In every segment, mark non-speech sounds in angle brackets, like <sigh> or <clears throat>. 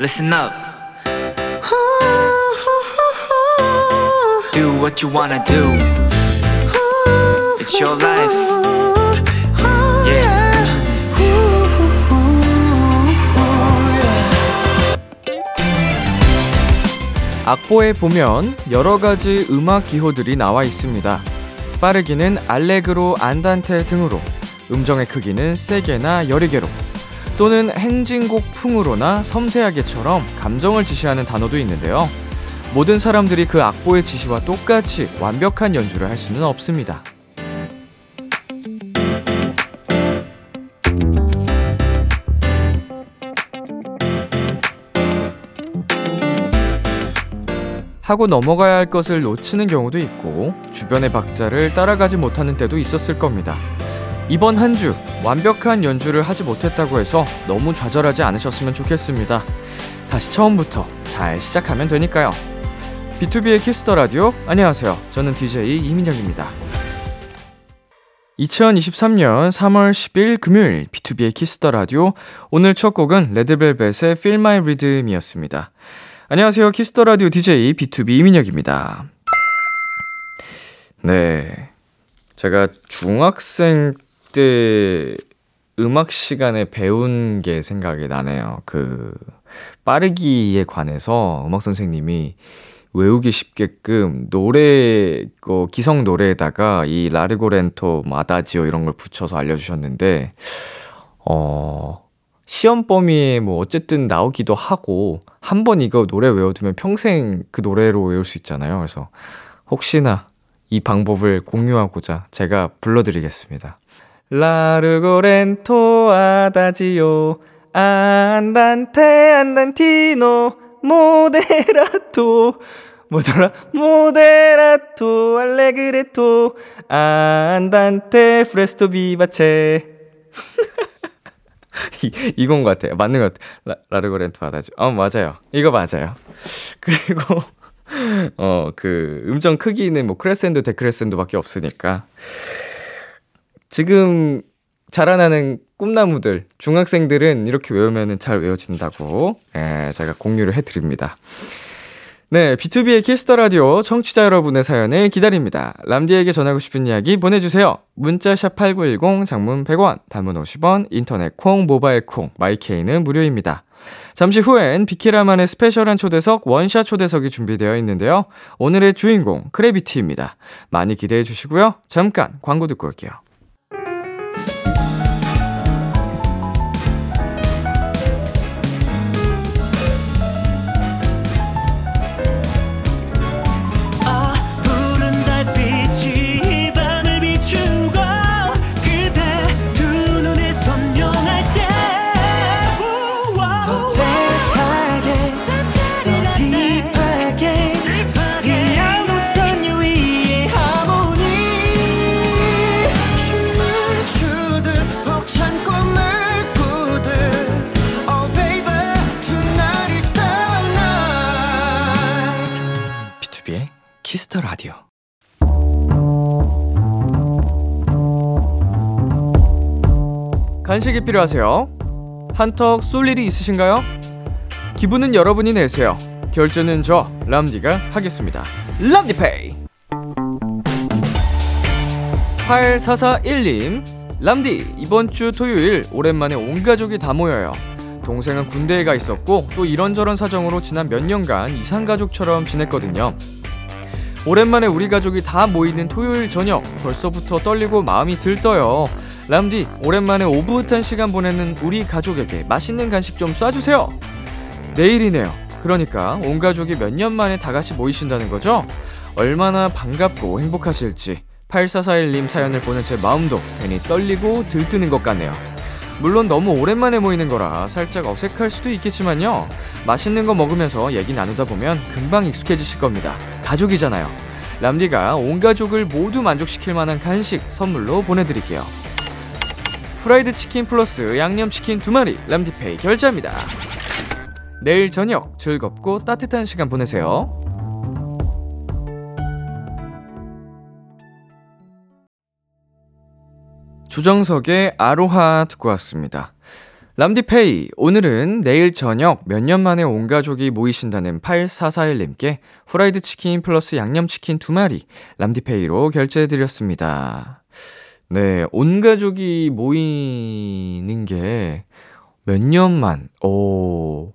listen up Do what you wanna do It's your life yeah. 악보에 보면 여러 가지 음악 기호들이 나와 있습니다. 빠르기는 알레그로, 안단테 등으로, 음정의 크기는 세게나 여리게로, 또는 행진곡 풍으로나 섬세하게처럼 감정을 지시하는 단어도 있는데요. 모든 사람들이 그 악보의 지시와 똑같이 완벽한 연주를 할 수는 없습니다. 하고 넘어가야 할 것을 놓치는 경우도 있고 주변의 박자를 따라가지 못하는 때도 있었을 겁니다. 이번 한 주 완벽한 연주를 하지 못했다고 해서 너무 좌절하지 않으셨으면 좋겠습니다. 다시 처음부터 잘 시작하면 되니까요. B2B의 키스터 라디오 안녕하세요. 저는 DJ 이민혁입니다. 2023년 3월 10일 금요일 B2B의 키스터 라디오 오늘 첫 곡은 레드벨벳의 Feel My Rhythm이었습니다. 안녕하세요. 키스터 라디오 DJ B2B 이민혁입니다. 네. 제가 중학생 때 음악 시간에 배운 게 생각이 나네요. 그 빠르기에 관해서 음악 선생님이 외우기 쉽게끔 노래 그 기성 노래에다가 이 라르고렌토 마다지오 이런 걸 붙여서 알려주셨는데 어 시험 범위에 뭐 어쨌든 나오기도 하고 한 번 이거 노래 외워두면 평생 그 노래로 외울 수 있잖아요. 그래서 혹시나 이 방법을 공유하고자 제가 불러드리겠습니다. 라르고렌토 아다지오 안단테 안단티노 모데라토 뭐더라? 모데라토 알레그레토 안단테 프레스토 비바체 <laughs> 이, 이건 것 같아요. 맞는 것 같아요. 라, 라르고렌토 아다지 어, 맞아요. 이거 맞아요. <laughs> 그리고 어, 그 음정 크기는 뭐 크레센도 데크레센도밖에 없으니까 지금 자라나는 꿈나무들, 중학생들은 이렇게 외우면 잘 외워진다고, 예, 제가 공유를 해드립니다. 네, B2B의 키스터 라디오 청취자 여러분의 사연을 기다립니다. 람디에게 전하고 싶은 이야기 보내주세요. 문자샵 8910, 장문 100원, 단문 50원, 인터넷 콩, 모바일 콩, my K는 무료입니다. 잠시 후엔 비키라만의 스페셜한 초대석, 원샷 초대석이 준비되어 있는데요. 오늘의 주인공, 크래비티입니다. 많이 기대해 주시고요. 잠깐 광고 듣고 올게요. Kiss the 라디오. 간식이 필요하세요? 한턱 쏠 일이 있으신가요? 기분은 여러분이 내세요. 결제는 저 람디가 하겠습니다. 람디페이. 8441님, 람디 이번 주 토요일 오랜만에 온 가족이 다 모여요. 동생은 군대에 가 있었고 또 이런저런 사정으로 지난 몇 년간 이산가족처럼 지냈거든요. 오랜만에 우리 가족이 다 모이는 토요일 저녁 벌써부터 떨리고 마음이 들떠요. 람디 오랜만에 오붓한 시간 보내는 우리 가족에게 맛있는 간식 좀 쏴주세요. 내일이네요. 그러니까 온 가족이 몇 년 만에 다 같이 모이신다는 거죠? 얼마나 반갑고 행복하실지 8441님 사연을 보는 제 마음도 괜히 떨리고 들뜨는 것 같네요. 물론 너무 오랜만에 모이는 거라 살짝 어색할 수도 있겠지만요. 맛있는 거 먹으면서 얘기 나누다 보면 금방 익숙해지실 겁니다. 가족이잖아요. 람디가 온 가족을 모두 만족시킬 만한 간식 선물로 보내드릴게요. 프라이드 치킨 플러스 양념 치킨 두 마리 람디페이 결제합니다. 내일 저녁 즐겁고 따뜻한 시간 보내세요. 조정석의 아로하 듣고 왔습니다. 람디페이, 오늘은 내일 저녁 몇 년 만에 온 가족이 모이신다는 8441님께 후라이드 치킨 플러스 양념치킨 두 마리 람디페이로 결제해드렸습니다. 네, 온 가족이 모이는 게 몇 년만, 오,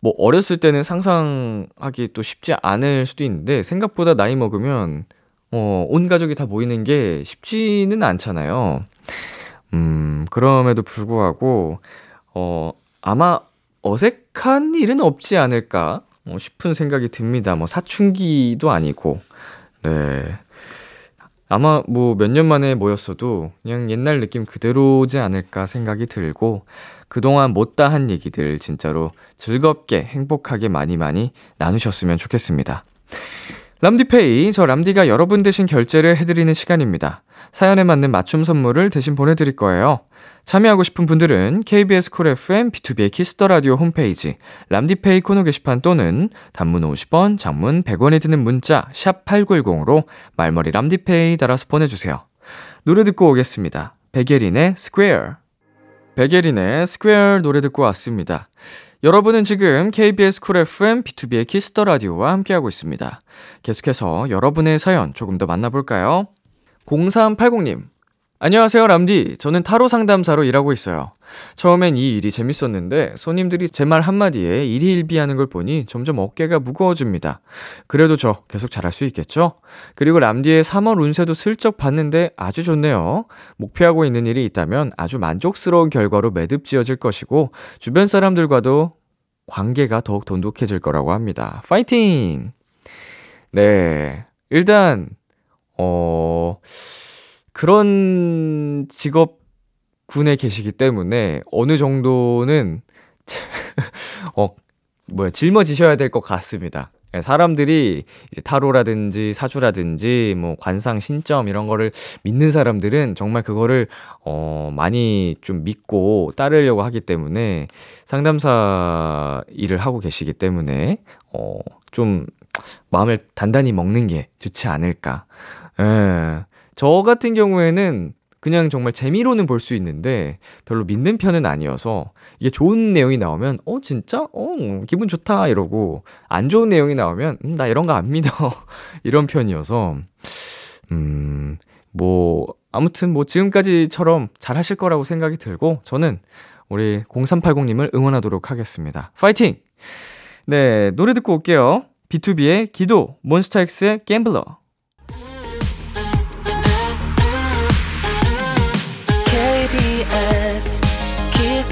뭐 어렸을 때는 상상하기 또 쉽지 않을 수도 있는데 생각보다 나이 먹으면 어, 온 가족이 다 모이는 게 쉽지는 않잖아요. 음, 그럼에도 불구하고 어, 아마 어색한 일은 없지 않을까 어, 싶은 생각이 듭니다. 뭐 사춘기도 아니고. 네. 아마 뭐 몇 년 만에 모였어도 그냥 옛날 느낌 그대로지 않을까 생각이 들고 그동안 못다 한 얘기들 진짜로 즐겁게 행복하게 많이 많이 나누셨으면 좋겠습니다. 람디페이, 저 람디가 여러분 대신 결제를 해드리는 시간입니다. 사연에 맞는 맞춤 선물을 대신 보내드릴 거예요. 참여하고 싶은 분들은 KBS 콜 FM B2B의 키스터 라디오 홈페이지 람디페이 코너 게시판 또는 단문 50원, 장문 100원이 드는 문자 샵 8910으로 말머리 람디페이 달아서 보내주세요. 노래 듣고 오겠습니다. 백예린의 Square. 백예린의 Square 노래 듣고 왔습니다. 여러분은 지금 KBS 쿨 FM B2B의 키스터 라디오와 함께하고 있습니다. 계속해서 여러분의 사연 조금 더 만나볼까요? 0380님. 안녕하세요, 람디. 저는 타로 상담사로 일하고 있어요. 처음엔 이 일이 재밌었는데 손님들이 제 말 한마디에 일희일비하는 걸 보니 점점 어깨가 무거워집니다. 그래도 저 계속 잘할 수 있겠죠? 그리고 람디의 3월 운세도 슬쩍 봤는데 아주 좋네요. 목표하고 있는 일이 있다면 아주 만족스러운 결과로 매듭 지어질 것이고 주변 사람들과도 관계가 더욱 돈독해질 거라고 합니다. 파이팅! 네. 일단 어 그런 직업 군에 계시기 때문에 어느 정도는 <laughs> 어 뭐야 짊어지셔야 될 것 같습니다. 예, 사람들이 이제 타로라든지 사주라든지 뭐 관상 신점 이런 거를 믿는 사람들은 정말 그거를 어 많이 좀 믿고 따르려고 하기 때문에 상담사 일을 하고 계시기 때문에 어좀 마음을 단단히 먹는 게 좋지 않을까. 예. 저 같은 경우에는 그냥 정말 재미로는 볼 수 있는데 별로 믿는 편은 아니어서 이게 좋은 내용이 나오면 어 진짜 어 기분 좋다 이러고 안 좋은 내용이 나오면 음, 나 이런 거 안 믿어 <laughs> 이런 편이어서 음 뭐 아무튼 뭐 지금까지처럼 잘 하실 거라고 생각이 들고 저는 우리 0380님을 응원하도록 하겠습니다. 파이팅! 네, 노래 듣고 올게요. BTOB의 기도, 몬스타엑스의 Gambler.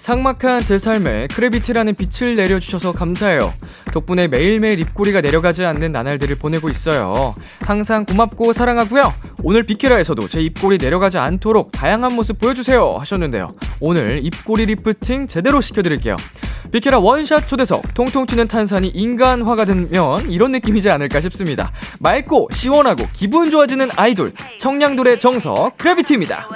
삭막한 제 삶에 크래비티라는 빛을 내려주셔서 감사해요. 덕분에 매일매일 입꼬리가 내려가지 않는 나날들을 보내고 있어요. 항상 고맙고 사랑하고요. 오늘 비키라에서도 제 입꼬리 내려가지 않도록 다양한 모습 보여주세요 하셨는데요. 오늘 입꼬리 리프팅 제대로 시켜드릴게요. 비키라 원샷 초대석 통통 튀는 탄산이 인간화가 되면 이런 느낌이지 않을까 싶습니다. 맑고 시원하고 기분 좋아지는 아이돌 청량돌의 정석 크래비티입니다.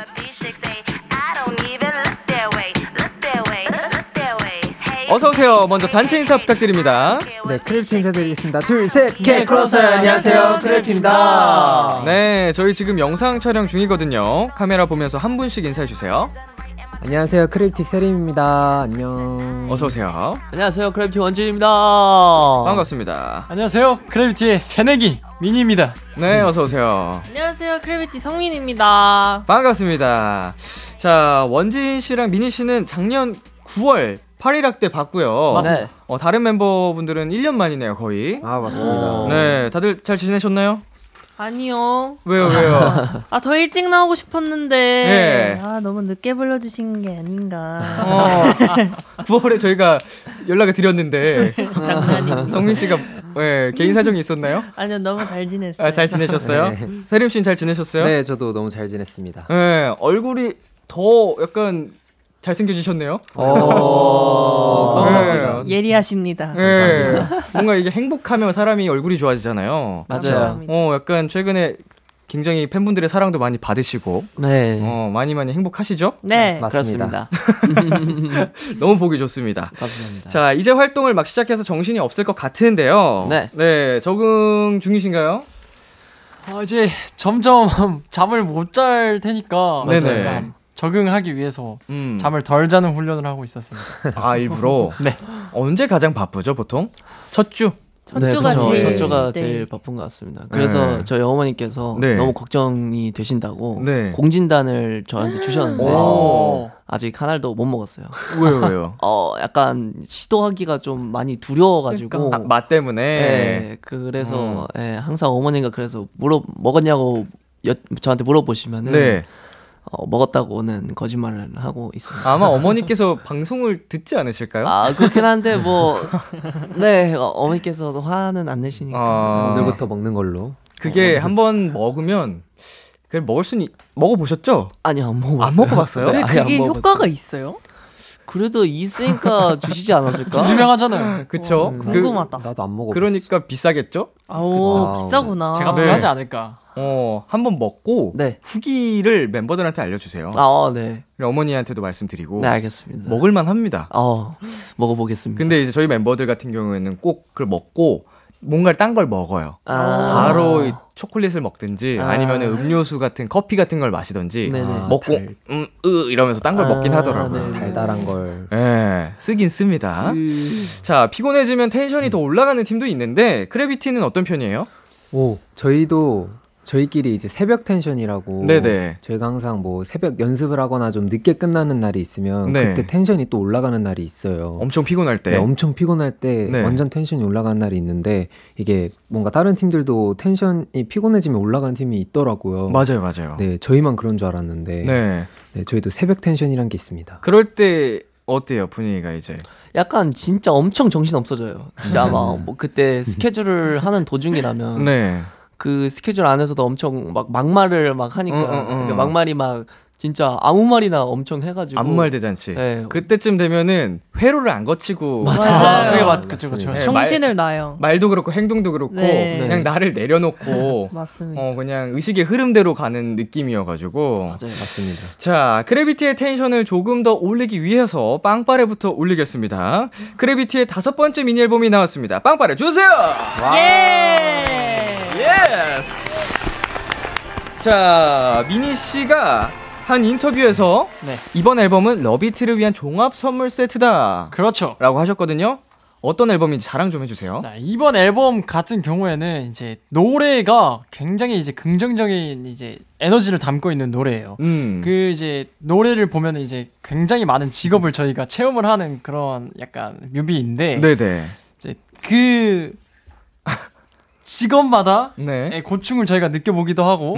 어서 오세요. 먼저 단체 인사 부탁드립니다. 네, 크래비티 인사드리겠습니다. 둘, 셋, Get closer. 안녕하세요, 크래비티입니다. 네, 저희 지금 영상 촬영 중이거든요. 카메라 보면서 한 분씩 인사해 주세요. 안녕하세요, 크래비티 세림입니다. 안녕. 어서 오세요. 안녕하세요 크래비티 원진입니다 반갑습니다. 안녕하세요. 크래비티의 새내기 민희입니다. 네, 어서 오세요. 안녕하세요. 크래비티 성민입니다. 반갑습니다. 자, 원진 씨랑 민희 씨는 작년 9월 8일학 때 봤고요. 네. 어, 다른 멤버분들은 1년 만이네요, 거의. 아, 맞습니다. 네, 다들 잘 지내셨나요? 아니요. 왜요, 왜요? <laughs> 아, 더 일찍 나오고 싶었는데. 네. 아, 너무 늦게 불러주신 게 아닌가. 어, <laughs> 9월에 저희가 연락을 드렸는데 <laughs> 장난이. 성민 씨가 네, 개인 사정이 있었나요? 아니요, 너무 잘 지냈어요. 아, 잘 지내셨어요? 네. 세림 씨는 잘 지내셨어요? 네, 저도 너무 잘 지냈습니다. 네, 얼굴이 더 약간 잘생겨지셨네요. 오, 감사합니다. 네. 예리하십니다. 네. 뭔가 이게 행복하면 사람이 얼굴이 좋아지잖아요. 맞아요. 감사합니다. 어, 약간 최근에 굉장히 팬분들의 사랑도 많이 받으시고, 네. 어, 많이 많이 행복하시죠? 네. 맞습니다. 그렇습니다. <laughs> 너무 보기 좋습니다. 감사합니다. 자, 이제 활동을 막 시작해서 정신이 없을 것 같은데요. 네. 적응 중이신가요? 어, 이제 점점 <laughs> 잠을 못 잘 테니까 네네. 적응하기 위해서 음. 잠을 덜 자는 훈련을 하고 있었습니다. 아, 일부러? <laughs> 네. 언제 가장 바쁘죠, 보통? 첫 주? 첫 주가 그쵸. 제일 첫 주가 네. 제일 바쁜 것 같습니다. 그래서 네. 저희 어머니께서 네. 너무 걱정이 되신다고 네. 공진단을 저한테 주셨는데 오. 아직 하나도 못 먹었어요. 왜요, 왜요? <laughs> 어 약간 시도하기가 좀 많이 두려워가지고 아, 맛 때문에? 네, 그래서 예, 항상 어머니가 그래서 물어 먹었냐고 여, 저한테 물어보시면은 네. 어, 먹었다고는 거짓말을 하고 있습니다. 아마 어머니께서 방송을 듣지 않으실까요? 아 그렇긴 한데 뭐네 어 머니께서도 화는 안 내시니까 아. 오늘부터 먹는 걸로. 그게 한번 먹으면 그 먹을 수는 먹어 보셨죠? 아니요 안 먹어봤어요. 안 먹어봤어요? 그게 먹어봤어요. 효과가 있어요? 그래도 있으니까 주시지 않았을까? 유명하잖아요. 그쵸? 음, 그, 궁금하다. 나도 안 먹어. 그러니까 비싸겠죠? 아오. 비싸구나. 제가 네. 불하지 않을까. 어, 한번 먹고 네. 후기를 멤버들한테 알려주세요. 아, 어, 네. 어머니한테도 말씀드리고 네, 알겠습니다. 먹을만 합니다. 어, 먹어보겠습니다. 근데 이제 저희 멤버들 같은 경우에는 꼭 그걸 먹고 뭔가를 딴 걸 먹어요. 아, 바로 이 초콜릿을 먹든지 아. 아. 니면 음료수 같은 커피 같은 걸 마시든지 네네. 아, 먹고 달- 음, 으 이러면서 딴걸 아, 먹긴 하더라고요. 네. 달달한 걸. 예, 쓰긴 씁니다. 자, 피곤해지면 텐션이 더 올라가는 팀도 있는데 크래비티는 어떤 편이에요? 오, 저희도 저희끼리 이제 새벽 텐션이라고. 네네. 저희가 항상 뭐 새벽 연습을 하거나 좀 늦게 끝나는 날이 있으면 네. 그때 텐션이 또 올라가는 날이 있어요. 엄청 피곤할 때. 네, 엄청 피곤할 때 네. 완전 텐션이 올라가는 날이 있는데 이게 뭔가 다른 팀들도 텐션이 피곤해지면 올라가는 팀이 있더라고요. 맞아요, 맞아요. 네, 저희만 그런 줄 알았는데 네. 네, 저희도 새벽 텐션이란 게 있습니다. 그럴 때 어때요, 분위기가 이제? 약간 진짜 엄청 정신 없어져요. 진짜 아마 뭐 그때 스케줄을 하는 도중이라면 네. 그 스케줄 안에서도 엄청 막 막말을 막 하니까 응, 응, 응. 그러니까 막말이 막 진짜 아무 말이나 엄청 해가지고 아무 말 대잔치. 네. 그때쯤 되면은 회로를 안 거치고 맞아요. 그게 맞, 그쵸, 그쵸. 네, 정신을 놔요. 말, 도 그렇고 행동도 그렇고 네. 그냥 나를 내려놓고 <laughs> 맞습니다. 어 그냥 의식의 흐름대로 가는 느낌이어가지고 맞아요. 맞습니다. 자 크래비티의 텐션을 조금 더 올리기 위해서 빵빠레부터 올리겠습니다 크래비티의 다섯 번째 미니 앨범이 나왔습니다 빵빠레 주세요 예. yes 자 민희 씨가 한 인터뷰에서 네. 이번 앨범은 러비티를 위한 종합 선물 세트다라고 그렇죠. 하셨거든요 어떤 앨범인지 자랑 좀 해주세요 네, 이번 앨범 같은 경우에는 이제 노래가 굉장히 이제 긍정적인 이제 에너지를 담고 있는 노래예요. 음 그 이제 노래를 보면 이제 굉장히 많은 직업을 저희가 체험을 하는 그런 약간 뮤비인데 네네 이제 그 직업마다 네 고충을 저희가 느껴보기도 하고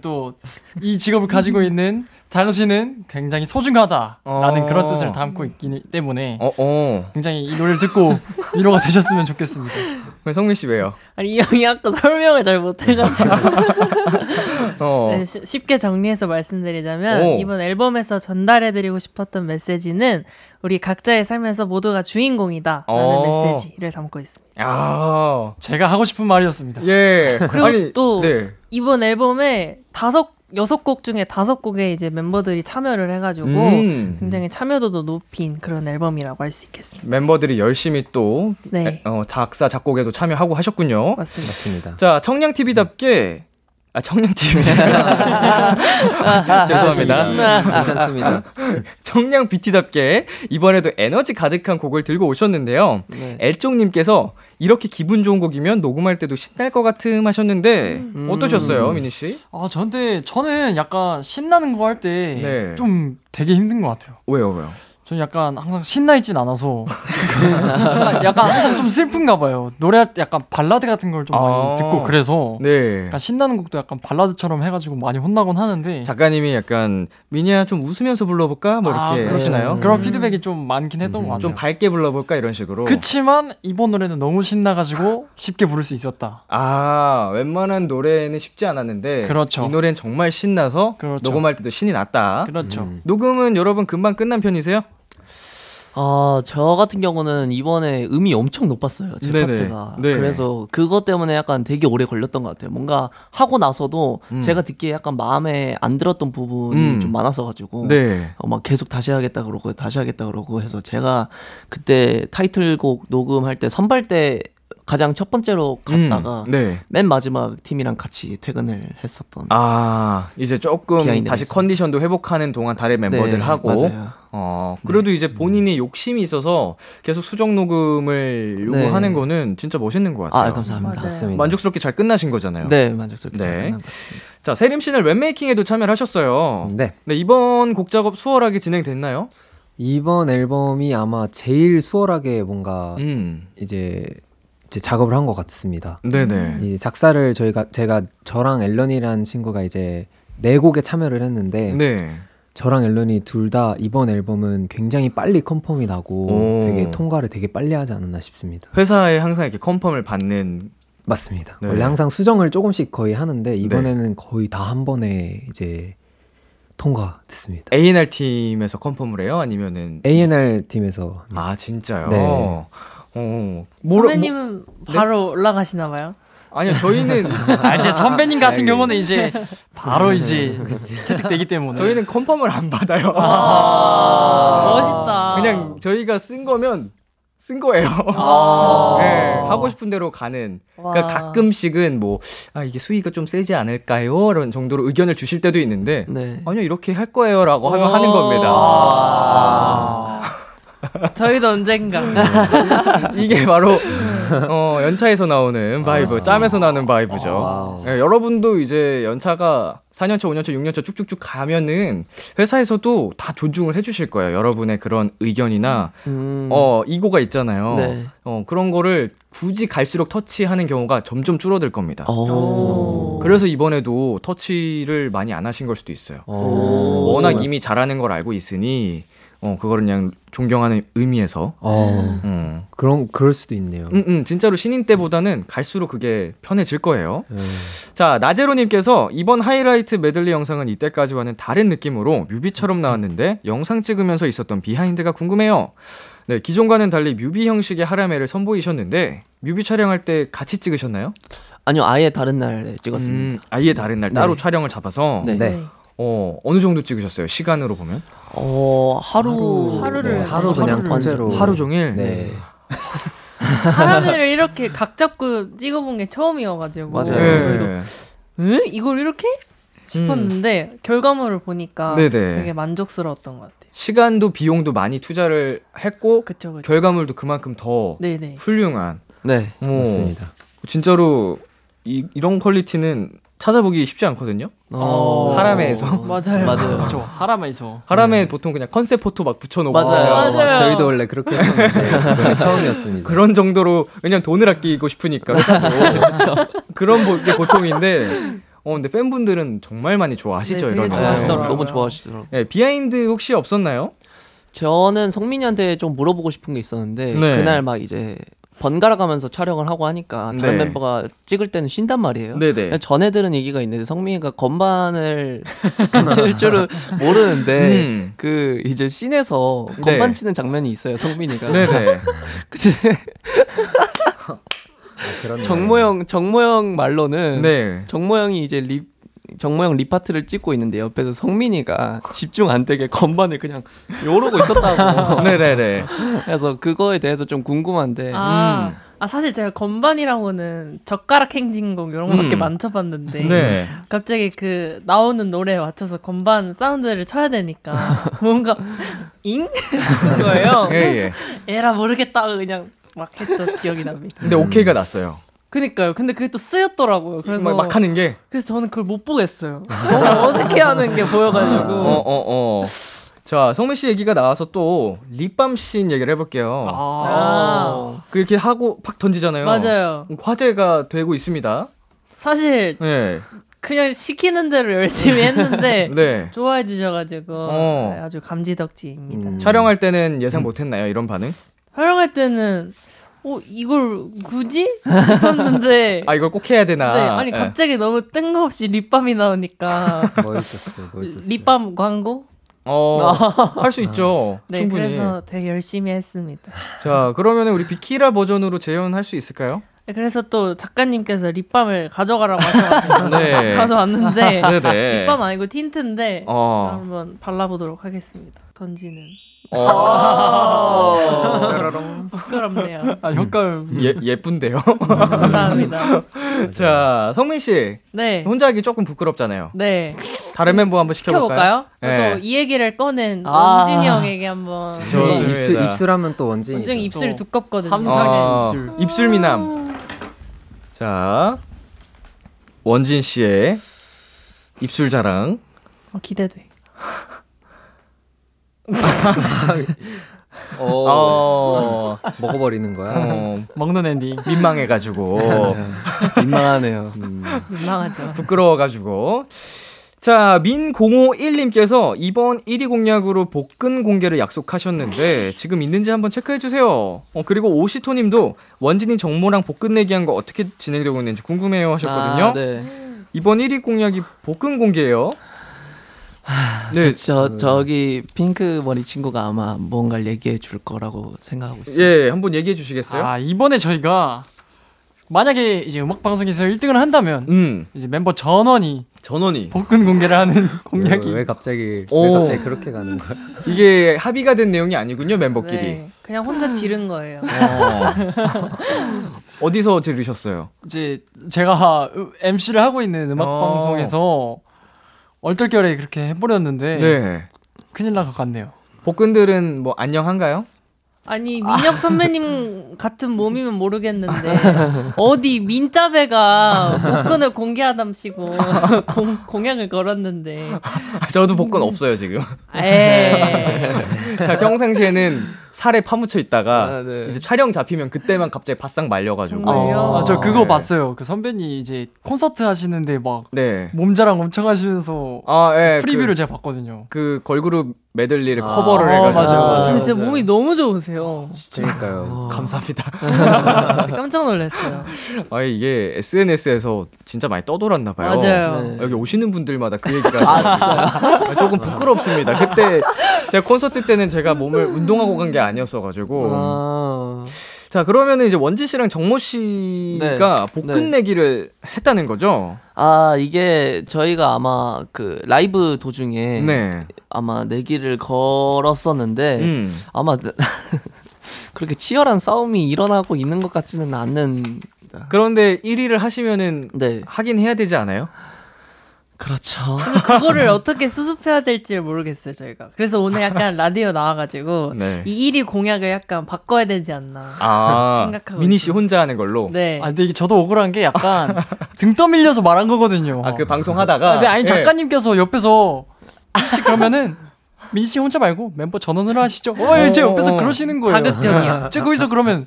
또 이 직업을 가지고 <laughs> 있는 당신은 굉장히 소중하다라는 어. 그런 뜻을 담고 있기 때문에 어, 어. 굉장히 이 노래를 듣고 <laughs> 위로가 되셨으면 좋겠습니다. 그럼 성민 씨 왜요? 아니 이 형이 아까 설명을 잘 못해가지고 <laughs> 어. <laughs> 네, 시- 쉽게 정리해서 말씀드리자면 오. 이번 앨범에서 전달해드리고 싶었던 메시지는 우리 각자의 삶에서 모두가 주인공이다라는 어. 메시지를 담고 있습니다. 아, 제가 하고 싶은 말이었습니다. 예. 그리고 또 네. 이번 앨범에 다섯 여섯 곡 중에 다섯 곡에 이제 멤버들이 참여를 해가지고 음. 굉장히 참여도도 높인 그런 앨범이라고 할 수 있겠습니다. 멤버들이 열심히 또 네, 어, 작사 작곡에도 참여하고 하셨군요. 맞습니다. 맞습니다. 자, 청량 TV답게 아, 청량 TV. <laughs> 죄송합니다. 괜찮습니다. 청량 BT답게 이번에도 에너지 가득한 곡을 들고 오셨는데요. 네. 애쪽님께서 이렇게 기분 좋은 곡이면 녹음할 때도 신날 것 같음 하셨는데 어떠셨어요, 미니 씨? 아, 저한테 저는 약간 신나는 거 할 때좀 네. 되게 힘든 것 같아요. 왜요, 왜요? 저는 약간 항상 신나 있진 않아서 <laughs> 약간, 약간 항상 좀 슬픈가 봐요. 노래할 때 약간 발라드 같은 걸좀 많이 아. 듣고 그래서 네. 약간 신나는 곡도 약간 발라드처럼 해가지고 많이 혼나곤 하는데 작가님이 약간 미니야 좀 웃으면서 불러볼까 뭐 아, 이렇게 그렇죠. 하시나요? 그런 피드백이 좀 많긴 했던 것 같아요. 좀 밝게 불러볼까 이런 식으로. 그치만 이번 노래는 너무 신나가지고 쉽게 부를 수 있었다. 아 웬만한 노래는 쉽지 않았는데 그렇죠. 이 노래는 정말 신나서 그렇죠. 녹음할 때도 신이 났다. 그렇죠. 음. 녹음은 여러분 금방 끝난 편이세요? 아, 저 같은 경우는 이번에 음이 엄청 높았어요. 제 네네. 파트가. 네. 그래서 그것 때문에 약간 되게 오래 걸렸던 것 같아요. 뭔가 하고 나서도 음. 제가 듣기에 약간 마음에 안 들었던 부분이 음. 좀 많았어가지고. 네. 어, 막 계속 다시 하겠다 그러고 다시 하겠다 그러고 해서 제가 그때 타이틀곡 녹음할 때 선발 때 가장 첫 번째로 갔다가 음, 네. 맨 마지막 팀이랑 같이 퇴근을 했었던. 아 이제 조금 다시 있어요. 컨디션도 회복하는 동안 다른 멤버들 네, 하고 맞아요. 어 그래도 이제 본인이 욕심이 있어서 계속 수정 녹음을 요구하는 네. 거는 진짜 멋있는 것 같아요. 아, 감사합니다. 맞습니다. 만족스럽게 잘 끝나신 거잖아요. 네, 만족스럽게 네. 잘 끝난 것 같습니다. 자 세림 씨는 랩메이킹에도 참여를 하셨어요. 네. 네 이번 곡 작업 수월하게 진행됐나요? 이번 앨범이 아마 제일 수월하게 뭔가 음, 이제 이제 작업을 한 것 같습니다. 네네. 이 작사를 저희가 제가 저랑 앨런이라는 친구가 이제 네 곡에 참여를 했는데 네. 저랑 앨런이 둘 다 이번 앨범은 굉장히 빨리 confirm이 나고 오. 되게 통과를 되게 빨리 하지 않았나 싶습니다. 회사에 항상 이렇게 confirm을 받는 맞습니다. 네. 원래 항상 수정을 조금씩 거의 하는데 이번에는 거의 다 한 번에 이제 통과됐습니다. A&R 팀에서 confirm을 해요? 아니면은 A&R 팀에서 아 진짜요? 네. 어. 뭐라, 선배님은 바로 올라가시나 봐요. 뭐, 아니요 저희는 <laughs> 아, 이제 선배님 같은 경우는 이제 바로 이제 <laughs> 채택되기 때문에 저희는 컨펌을 안 받아요. 아, <laughs> 멋있다. 그냥 저희가 쓴 거면 쓴 거예요. 아. 네, 하고 싶은 대로 가는. 그러니까 와. 가끔씩은 뭐 아, 이게 수위가 좀 세지 않을까요? 이런 정도로 의견을 주실 때도 있는데 네. 아니요 이렇게 할 거예요라고 하면 오. 하는 겁니다. 아. 저희도 언젠가. <laughs> 이게 바로 어, 연차에서 나오는 vibe, 짬에서 나오는 vibe죠. 예, 여러분도 이제 연차가 4년차, 5년차, 6년차 쭉쭉쭉 가면은 회사에서도 다 존중을 해주실 거예요. 여러분의 그런 의견이나 음. 어 ego가 있잖아요. 네. 어 그런 거를 굳이 갈수록 터치하는 경우가 점점 줄어들 겁니다. 오. 그래서 이번에도 터치를 많이 안 하신 걸 수도 있어요. 어, 워낙 이미 잘하는 걸 알고 있으니 어 그거를 그냥 존경하는 의미에서 어, 음. 그런 그럴 수도 있네요. 음, 음, 진짜로 신인 때보다는 갈수록 그게 편해질 거예요. 네. 자, 나제로님께서 이번 하이라이트 메들리 영상은 이때까지와는 다른 느낌으로 뮤비처럼 나왔는데 영상 찍으면서 있었던 behind가 궁금해요. 네, 기존과는 달리 뮤비 형식의 하라메를 선보이셨는데 뮤비 촬영할 때 같이 찍으셨나요? 아니요, 아예 다른 날에 찍었습니다. 음, 아예 다른 날 따로 네. 촬영을 잡아서 네. 네. 어, 어느 정도 찍으셨어요? 시간으로 보면? 어, 하루 하루 를 네, 하루 그냥 하루를 통째로 하루 종일? 네. 사람들을 이렇게 각 잡고 찍어본 게 처음이어가지고 맞아요. 네. 저희도 응? 이걸 이렇게 싶었는데 결과물을 보니까 네네. 되게 만족스러웠던 것 같아요. 시간도 비용도 많이 투자를 했고 그쵸 그쵸. 결과물도 그만큼 더 네네. 훌륭한 네. 어, 맞습니다. 진짜로 이, 이런 quality는 찾아보기 쉽지 않거든요. 어. 하라메에서. <laughs> 맞아요. 맞아요. 그렇죠. 하라메에서 하라메 보통 그냥 컨셉 포토 막 붙여놓고 맞아요. 맞아요. 저희도 원래 그렇게 했었는데 그게 처음이었습니다. 그런 정도로 왜냐면 돈을 아끼고 싶으니까 <laughs> 회사도 그런 보- 게 보통인데 어 근데 팬분들은 정말 많이 좋아하시죠 네, 이런 거. 좋아하시더라고요. 너무 좋아하시더라고요. 네, behind 혹시 없었나요? 저는 성민이한테 좀 물어보고 싶은 게 있었는데 네. 그날 막 이제 번갈아 가면서 촬영을 하고 하니까 다른 네. 멤버가 찍을 때는 쉰단 말이에요. 네네. 전에 들은 얘기가 있는데 성민이가 건반을 <laughs> 칠 줄은 모르는데 음. 그 이제 씬에서 네. 건반 치는 장면이 있어요 성민이가. 네네. 그치? 그런 정모형 정모형 말로는 네. 정모형이 이제 립 정모형 립 파트를 찍고 있는데 옆에서 성민이가 집중 안 되게 건반을 그냥 요러고 있었다고. <laughs> 네네네. 그래서 그거에 대해서 좀 궁금한데. 아, 음. 아 사실 제가 건반이라고는 젓가락 행진곡 이런 거밖에 음. 안 쳐봤는데 네. 갑자기 그 나오는 노래에 맞춰서 건반 사운드를 쳐야 되니까 <laughs> 뭔가 잉 싶은 거예요. 예, 예. 에라 모르겠다 그냥 막 했던 기억이 납니다. 근데 오케이가 났어요. 그니까요. 근데 그게 또 쓰였더라고요. 그래서 막, 막 하는 게. 그래서 저는 그걸 못 보겠어요. <laughs> 너무 어색해 하는 게 보여가지고. 어, 어, 어. 자, 성민 씨 얘기가 나와서 또 립밤 씬 얘기를 해볼게요. 아, 그 이렇게 하고 팍 던지잖아요. 맞아요. 화제가 되고 있습니다. 사실 네. 그냥 시키는 대로 열심히 했는데 <laughs> 네. 좋아해 주셔가지고 어. 아주 감지덕지입니다. 음. 촬영할 때는 예상 못했나요? 이런 반응? 촬영할 때는 어 이걸 굳이 싶었는데 <laughs> 아 이걸 꼭 해야 되나? 네, 아니 네. 갑자기 너무 뜬금없이 립밤이 나오니까 <laughs> 멋있었어요. 멋있었어요. 립밤 광고? 어, <laughs> 할수 있죠. 네, 충분히. 그래서 되게 열심히 했습니다. 자, 그러면 우리 비키라 버전으로 재현할 수 있을까요? 네, 그래서 또 작가님께서 립밤을 가져가라고 하셔가지고 네. 가져왔는데 네네. 립밤 아니고 틴트인데 어. 한번 발라보도록 하겠습니다. 던지는 어. 부끄럽네요. 아 효과음. 예, 예쁜데요. 감사합니다. 자, 성민 씨. 네, 혼자 하기 조금 부끄럽잖아요. 네. 다른 멤버 한번 시켜볼까요? 시켜볼까요? 네. 또이 얘기를 꺼낸 아. 원진이 형에게 한번. 좋습니다. 입술 입술하면 또. 원진이 입술이 또 두껍거든요. 함상의 어, 입술. 입술 미남. 자, 원진 씨의 입술 자랑. 어, 기대돼. <laughs> 어, 먹어버리는 거야. 어, 먹는 엔딩. 민망해가지고. <laughs> 민망하네요. 민망하죠. 부끄러워가지고. 자, min051님께서 이번 1위 공약으로 복근 공개를 약속하셨는데 지금 있는지 한번 체크해주세요. 어, 그리고 오시토님도 원진이 정모랑 복근 내기한 거 어떻게 진행되고 있는지 궁금해요 하셨거든요. 아, 네. 이번 1위 공약이 복근 공개예요. 네, 저 저기 핑크 머리 친구가 아마 뭔가를 얘기해 줄 거라고 생각하고 있어요. 예, 한번 얘기해 주시겠어요? 아 이번에 저희가 만약에 이제 음악 방송에서 1등을 한다면 음, 이제 멤버 전원이 전원이 복근 공개를 하는 공약이 왜, 왜 갑자기 왜 오. 갑자기 그렇게 가는 거야? <laughs> 이게 합의가 된 내용이 아니군요, 멤버끼리. 네, 그냥 혼자 지른 거예요. 어. <laughs> 어디서 들으셨어요? 이제 제가 MC를 하고 있는 음악 어. 방송에서 얼떨결에 그렇게 해버렸는데 네. 큰일 날 것 같네요. 복근들은 뭐 안녕한가요? 아니 민혁 선배님 같은 몸이면 모르겠는데 <laughs> 어디 민짜배가 복근을 공개하담시고 공, 공약을 걸었는데 저도 복근 없어요 지금. 자 평상시에는 살에 파묻혀 있다가 아, 네. 이제 촬영 잡히면 그때만 갑자기 바싹 말려가지고. 어. 아, 저 그거 네. 봤어요. 그 선배님 이제 콘서트 하시는데 막 네. 몸자랑 엄청 하시면서 아 예. preview를 그, 제가 봤거든요. 그 걸그룹 메들리를 아. 커버를 어, 해가지고. 맞아요, 맞아요. 근데 진짜 맞아요. 몸이 너무 좋으세요 그러니까요. 감사합니다. 깜짝 놀랐어요 <laughs> 아 이게 SNS에서 진짜 많이 떠돌았나 봐요. 맞아요 네. 여기 오시는 분들마다 그 얘기가 아 진짜 조금 부끄럽습니다. 그때 제가 콘서트 때는 제가 몸을 운동하고 간 게 아니었어가지고 아, 자 그러면은 이제 원지 씨랑 정모 씨가 네. 복근 네. 내기를 했다는 거죠? 아 이게 저희가 아마 그 라이브 도중에 네. 아마 내기를 걸었었는데 음. 아마 <laughs> 그렇게 치열한 싸움이 일어나고 있는 것 같지는 않는. 그런데 1위를 하시면은 네, 하긴 해야 되지 않아요? 그렇죠. 그래서 그거를 어떻게 수습해야 될지 모르겠어요 저희가 그래서 오늘 약간 라디오 나와가지고 <laughs> 네. 이 1위 공약을 약간 바꿔야 되지 않나 아 생각하고 미니 씨 있어요. 혼자 하는 걸로. 네 아 근데 이게 저도 억울한 게 약간 등 떠밀려서 말한 거거든요. 아 그 방송 하다가. 아, 근데 아니 예. 작가님께서 옆에서 혹시 그러면은 민희 씨 혼자 말고 멤버 전원으로 하시죠. 어, 제 옆에서 어. 그러시는 거예요. 자극적이야 제가 거기서 그러면 음,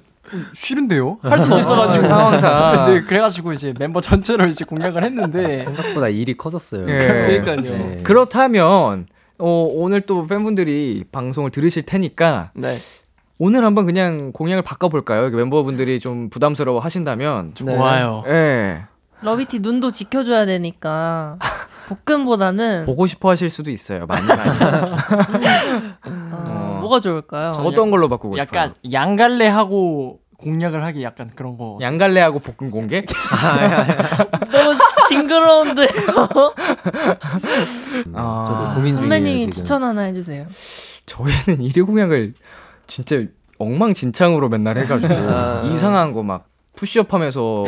싫은데요? <laughs> 할 수는 없어가지고 상황상. <laughs> 네, <laughs> 그래가지고 이제 멤버 전체로 이제 공약을 했는데 생각보다 일이 커졌어요. 예. 그러니까요. 네. 그렇다면 어, 오늘 또 팬분들이 방송을 들으실 테니까 네. 오늘 한번 그냥 공약을 바꿔볼까요? 멤버분들이 좀 부담스러워 하신다면. 네. 좋아요. 예. 러비티 눈도 지켜줘야 되니까 복근보다는 보고 싶어 하실 수도 있어요. 많이 많이. 어, 뭐가 좋을까요? 어떤 걸로 바꾸고 약간 싶어요? 양갈래하고 공약을 하기 약간 그런 거. 양갈래하고 볶음 공개? <laughs> 너무 징그러운데 아, 저도 고민 중이에요. 선배님이. 추천 하나 해주세요. 저희는 1위 공약을 진짜 엉망진창으로 맨날 해가지고 <laughs> 아. 이상한 거 막 푸시업 하면서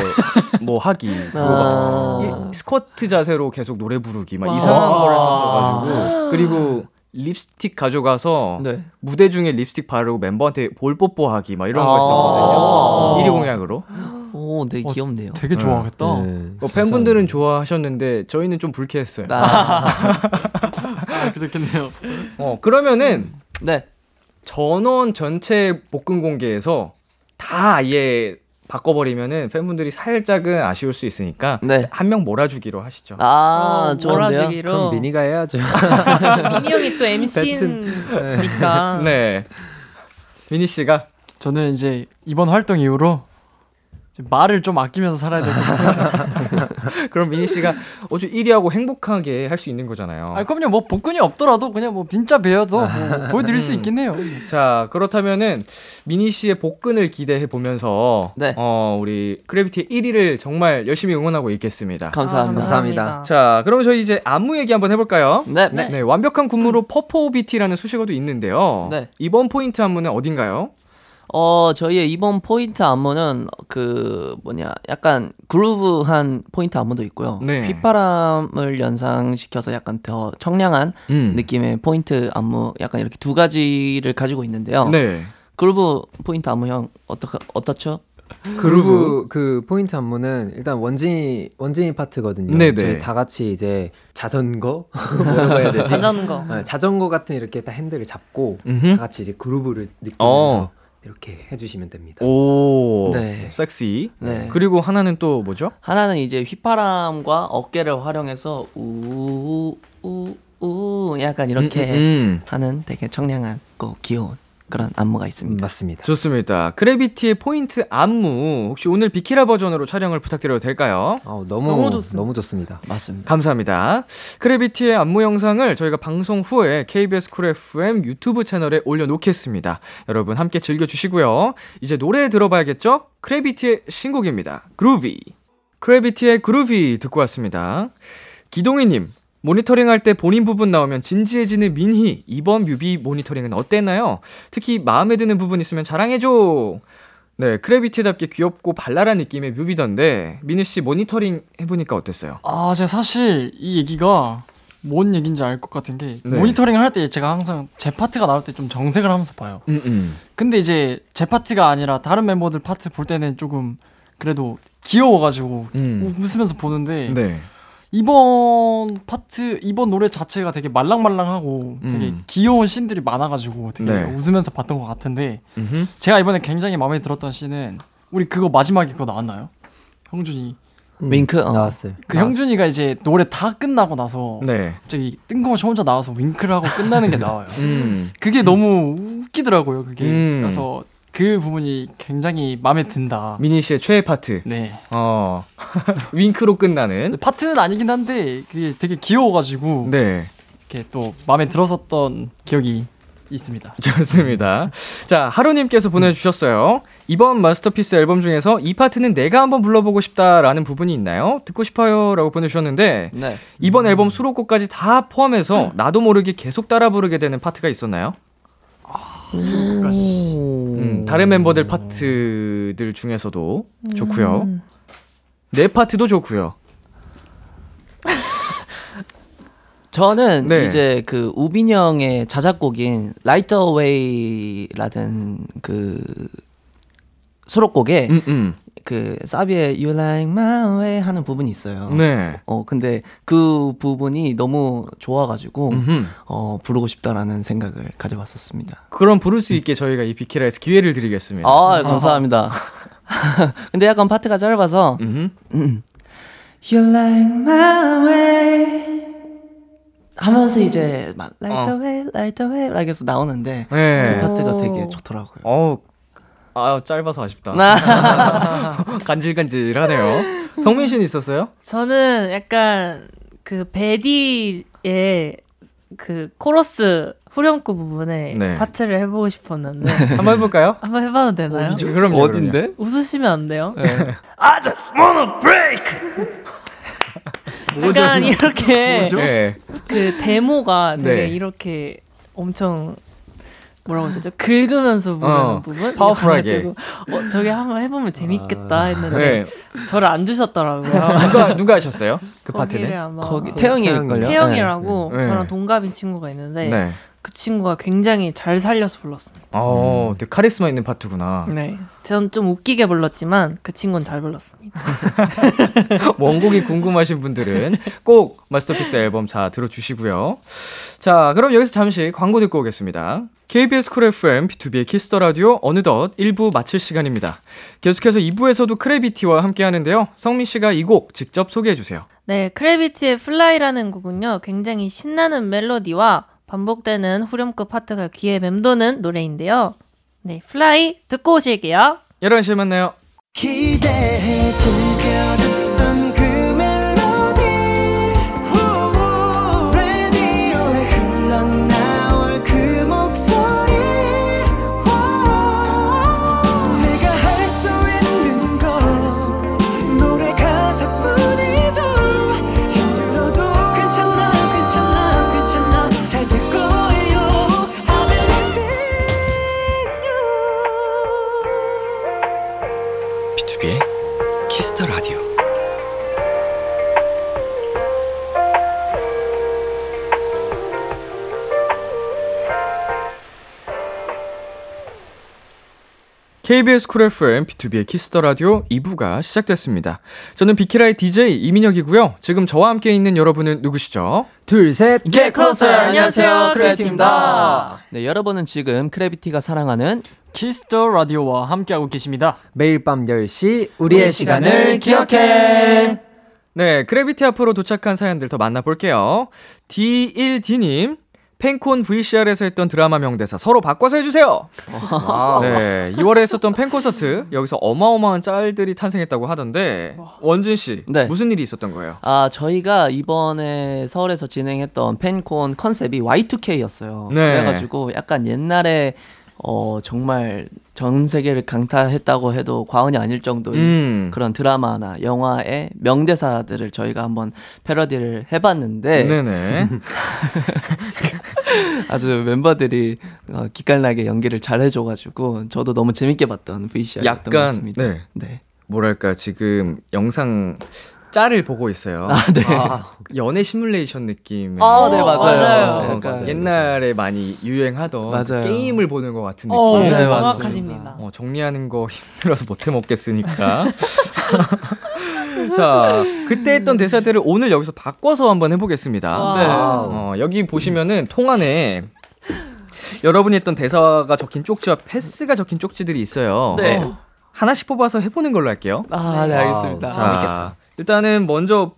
뭐 하기 <laughs> 아. 이- 스쿼트 자세로 계속 노래 부르기 막 와. 이상한 걸 했었어가지고 그리고 립스틱 가져가서 네. 무대 중에 립스틱 바르고 멤버한테 볼 뽀뽀하기 막 이런 거 아. 했었거든요 1위 공약으로 오, 네 어, 귀엽네요. 되게 좋아하겠다. 네. 어, 팬분들은 좋아하셨는데 저희는 좀 불쾌했어요. 아, <laughs> 아, 그렇겠네요. 어, 그러면은 네. 전원 전체 복근 공개에서 다 아예 바꿔버리면은 팬분들이 살짝은 아쉬울 수 있으니까 네. 한 명 몰아주기로 하시죠. 아, 어, 좋은데요. 몰아주기로. 그럼 미니가 해야죠. <laughs> 미니 형이 또 MC니까. 네. 민희 씨가 저는 이제 이번 활동 이후로 말을 좀 아끼면서 살아야 되고. <laughs> 그럼 민희 씨가 어주 1위하고 행복하게 할 수 있는 거잖아요. 아, 그럼요. 뭐 복근이 없더라도 그냥 뭐 빈자 배어도 뭐 <laughs> 보여드릴 수 있긴 해요. 자 그렇다면은 민희 씨의 복근을 기대해 보면서 네. 어 우리 크래비티의 1위를 정말 열심히 응원하고 있겠습니다. 감사합니다. 아, 감사합니다. 자 그러면 저희 이제 안무 얘기 한번 해볼까요? 네. 네, 완벽한 군무로 퍼포비티라는 수식어도 있는데요. 네. 이번 포인트 안무는 어딘가요? 어, 저희의 이번 포인트 안무는 그 뭐냐, 약간 groove한 포인트 안무도 있고요. 네. 휘파람을 연상시켜서 약간 더 청량한 음. 느낌의 포인트 안무 약간 이렇게 두 가지를 가지고 있는데요. 네. 그루브 포인트 안무 형 어떠 어떻죠? 그루브 그 포인트 안무는 일단 원진이 원진이 파트거든요. 네네. 저희 다 같이 이제 자전거 <laughs> 뭐라고 해야 되지? 자전거. 네, 자전거 같은 이렇게 딱 핸들을 잡고 음흠. 다 같이 이제 groove를 느끼면서 어. 이렇게 해주시면 됩니다. 오. 네. 섹시. 네. 그리고 하나는 또 뭐죠? 하나는 이제 휘파람과 어깨를 활용해서 우우우 약간 이렇게 음, 음, 음. 하는 되게 청량한 고 귀여운 그런 안무가 음, 있습니다. 맞습니다. 좋습니다. 크래비티의 포인트 안무 혹시 오늘 비키라 버전으로 촬영을 부탁드려도 될까요? 아우, 너무 너무 너무 좋습니다. 좋습니다. 맞습니다. 감사합니다. 크래비티의 안무 영상을 저희가 방송 후에 KBS Cool FM 유튜브 채널에 올려놓겠습니다. 여러분 함께 즐겨주시고요. 이제 노래 들어봐야겠죠? 크래비티의 신곡입니다. Groovy. 크래비티의 Groovy 듣고 왔습니다. 기동희님, 모니터링 할 때 본인 부분 나오면 진지해지는 민희. 이번 뮤비 모니터링은 어땠나요? 특히 마음에 드는 부분 있으면 자랑해줘. 네, 크래비티답게 귀엽고 발랄한 느낌의 뮤비던데, 민희 씨 모니터링 해보니까 어땠어요? 아, 제가 사실 이 얘기가 뭔 얘기인지 알 것 같은 게 네. 모니터링을 할 때 제가 항상 제 파트가 나올 때 좀 정색을 하면서 봐요. 음, 음. 근데 이제 제 파트가 아니라 다른 멤버들 파트 볼 때는 조금 그래도 귀여워가지고 음. 우- 웃으면서 보는데 네. 이번 파트 이번 노래 자체가 되게 말랑말랑하고 되게 음. 귀여운 씬들이 많아가지고 되게 네. 웃으면서 봤던 것 같은데 음흠. 제가 이번에 굉장히 마음에 들었던 씬은 우리 그거 마지막에 그거 나왔나요? 형준이 음, 윙크? 어. 나왔어요. 그 형준이가 이제 노래 다 끝나고 나서 네. 갑자기 뜬금없이 혼자 나와서 윙크를 하고 끝나는 게 나와요. 음. 그게 너무 웃기더라고요. 그게 음. 그래서 그 부분이 굉장히 마음에 든다. 민희 씨의 최애 파트. 네. 어. <laughs> 윙크로 끝나는. 파트는 아니긴 한데 그게 되게 귀여워가지고 네. 이렇게 또 마음에 들었었던 기억이 있습니다. <laughs> 좋습니다. 자, 하루님께서 보내주셨어요. 이번 Masterpiece 앨범 중에서 이 파트는 내가 한번 불러보고 싶다라는 부분이 있나요? 듣고 싶어요. 라고 보내주셨는데, 네. 이번 앨범 수록곡까지 다 포함해서 나도 모르게 계속 따라 부르게 되는 파트가 있었나요? 음, 다른 멤버들 파트들 중에서도 좋고요. 내 파트도 좋고요. <laughs> 저는 네. 이제 그 우빈 형의 자작곡인 Light Away라는 그 수록곡에 음, 음. 그 사비의 You Like My Way 하는 부분이 있어요. 네. 어 근데 그 부분이 너무 좋아가지고 음흠. 어 부르고 싶다라는 생각을 가져봤었습니다. 그럼 부를 수 있게 저희가 이 비키라에서 기회를 드리겠습니다. 아 감사합니다. <laughs> 근데 약간 파트가 짧아서. 음. <clears throat> You like my way 하면서 이제 막 light 어. the way, light the way like 해서 나오는데 네. 그 파트가 오. 되게 좋더라고요. 어, 아 짧아서 아쉽다. 나 <laughs> 간질간질하네요. 성민 씨는 있었어요? 저는 약간 그 베디의 그 코러스 후렴구 부분에 네. 파트를 해보고 싶었는데 <laughs> 한번 해볼까요? 한번 해봐도 되나요? 그럼요. 웃으시면 안 돼요? 네. <laughs> 약간 이렇게 네. 그 데모가 되게 네. 이렇게 엄청 뭐라고 해야 되죠? 긁으면서 부르는 어, 부분? 파워풀하게. 어, 저게 한번 해보면 재밌겠다 했는데 네. 저를 안 주셨더라고요. <laughs> 누가 누가 하셨어요? 그 <laughs> 파트는? 거기 어, 태영일걸요? 태영이라고 네. 저랑 동갑인 친구가 있는데 네. 그 친구가 굉장히 잘 살려서 불렀습니다. 어, 되게 카리스마 있는 파트구나. 네. 전좀 웃기게 불렀지만 그 친구는 잘 불렀습니다. <laughs> 원곡이 궁금하신 분들은 꼭 Masterpiece 앨범 자 들어주시고요. 자, 그럼 여기서 잠시 광고 듣고 오겠습니다. KBS 쿨 FM B2B의 키스터 라디오 어느덧 1부 마칠 시간입니다. 계속해서 2부에서도 크래비티와 함께 하는데요. 성민 씨가 이 곡 직접 소개해 주세요. 네, 크래비티의 Fly라는 곡은요, 굉장히 신나는 멜로디와 반복되는 후렴구 파트가 귀에 맴도는 노래인데요. 네, Fly 듣고 오실게요. 11시에 만나요. 기대해 즐겨 KBS 쿨 FM B2B의 키스터 라디오 2부가 시작됐습니다. 저는 비키라의 DJ 이민혁이고요. 지금 저와 함께 있는 여러분은 누구시죠? 둘, 셋. Get closer. 안녕하세요, 크래비티입니다. 네, 여러분은 지금 크래비티가 사랑하는 Kiss the Radio와 함께하고 계십니다. 매일 밤 10시 우리의 시간을 기억해. 네, 크래비티 앞으로 도착한 사연들 더 만나볼게요. D1D님, 팬콘 VCR에서 했던 드라마 명대사 서로 바꿔서 해주세요. 네, 2월에 했었던 팬 콘서트 여기서 어마어마한 짤들이 탄생했다고 하던데 원준 씨 네. 무슨 일이 있었던 거예요? 아, 저희가 이번에 서울에서 진행했던 팬콘 컨셉이 Y2K였어요. 네. 그래가지고 약간 옛날에 어, 정말 전 세계를 강타했다고 해도 과언이 아닐 정도의 음, 그런 드라마나 영화의 명대사들을 저희가 한번 패러디를 해봤는데 네네. <laughs> 아주 멤버들이 어, 기깔나게 연기를 잘 해줘가지고 저도 너무 재밌게 봤던 VCR이었던 것 약간 같습니다. 네 네. 뭐랄까 지금 영상 짤을 보고 있어요. 아, 네. 연애 시뮬레이션 느낌의 아, 네, 맞아요. 맞아요. 어, 약간 옛날에 많이 유행하던 맞아요. 게임을 보는 것 같은 느낌. 어, 네, 네, 정확하십니다. 어, 정리하는 거 힘들어서 못 해 먹겠으니까. <laughs> 자, 그때 했던 대사들을 오늘 여기서 바꿔서 한번 해보겠습니다. 네. 어, 여기 보시면은 통안에 여러분이 했던 대사가 적힌 쪽지와 패스가 적힌 쪽지들이 있어요. 네. 어, 하나씩 뽑아서 해보는 걸로 할게요. 아, 네, 알겠습니다. 자, 일단은 먼저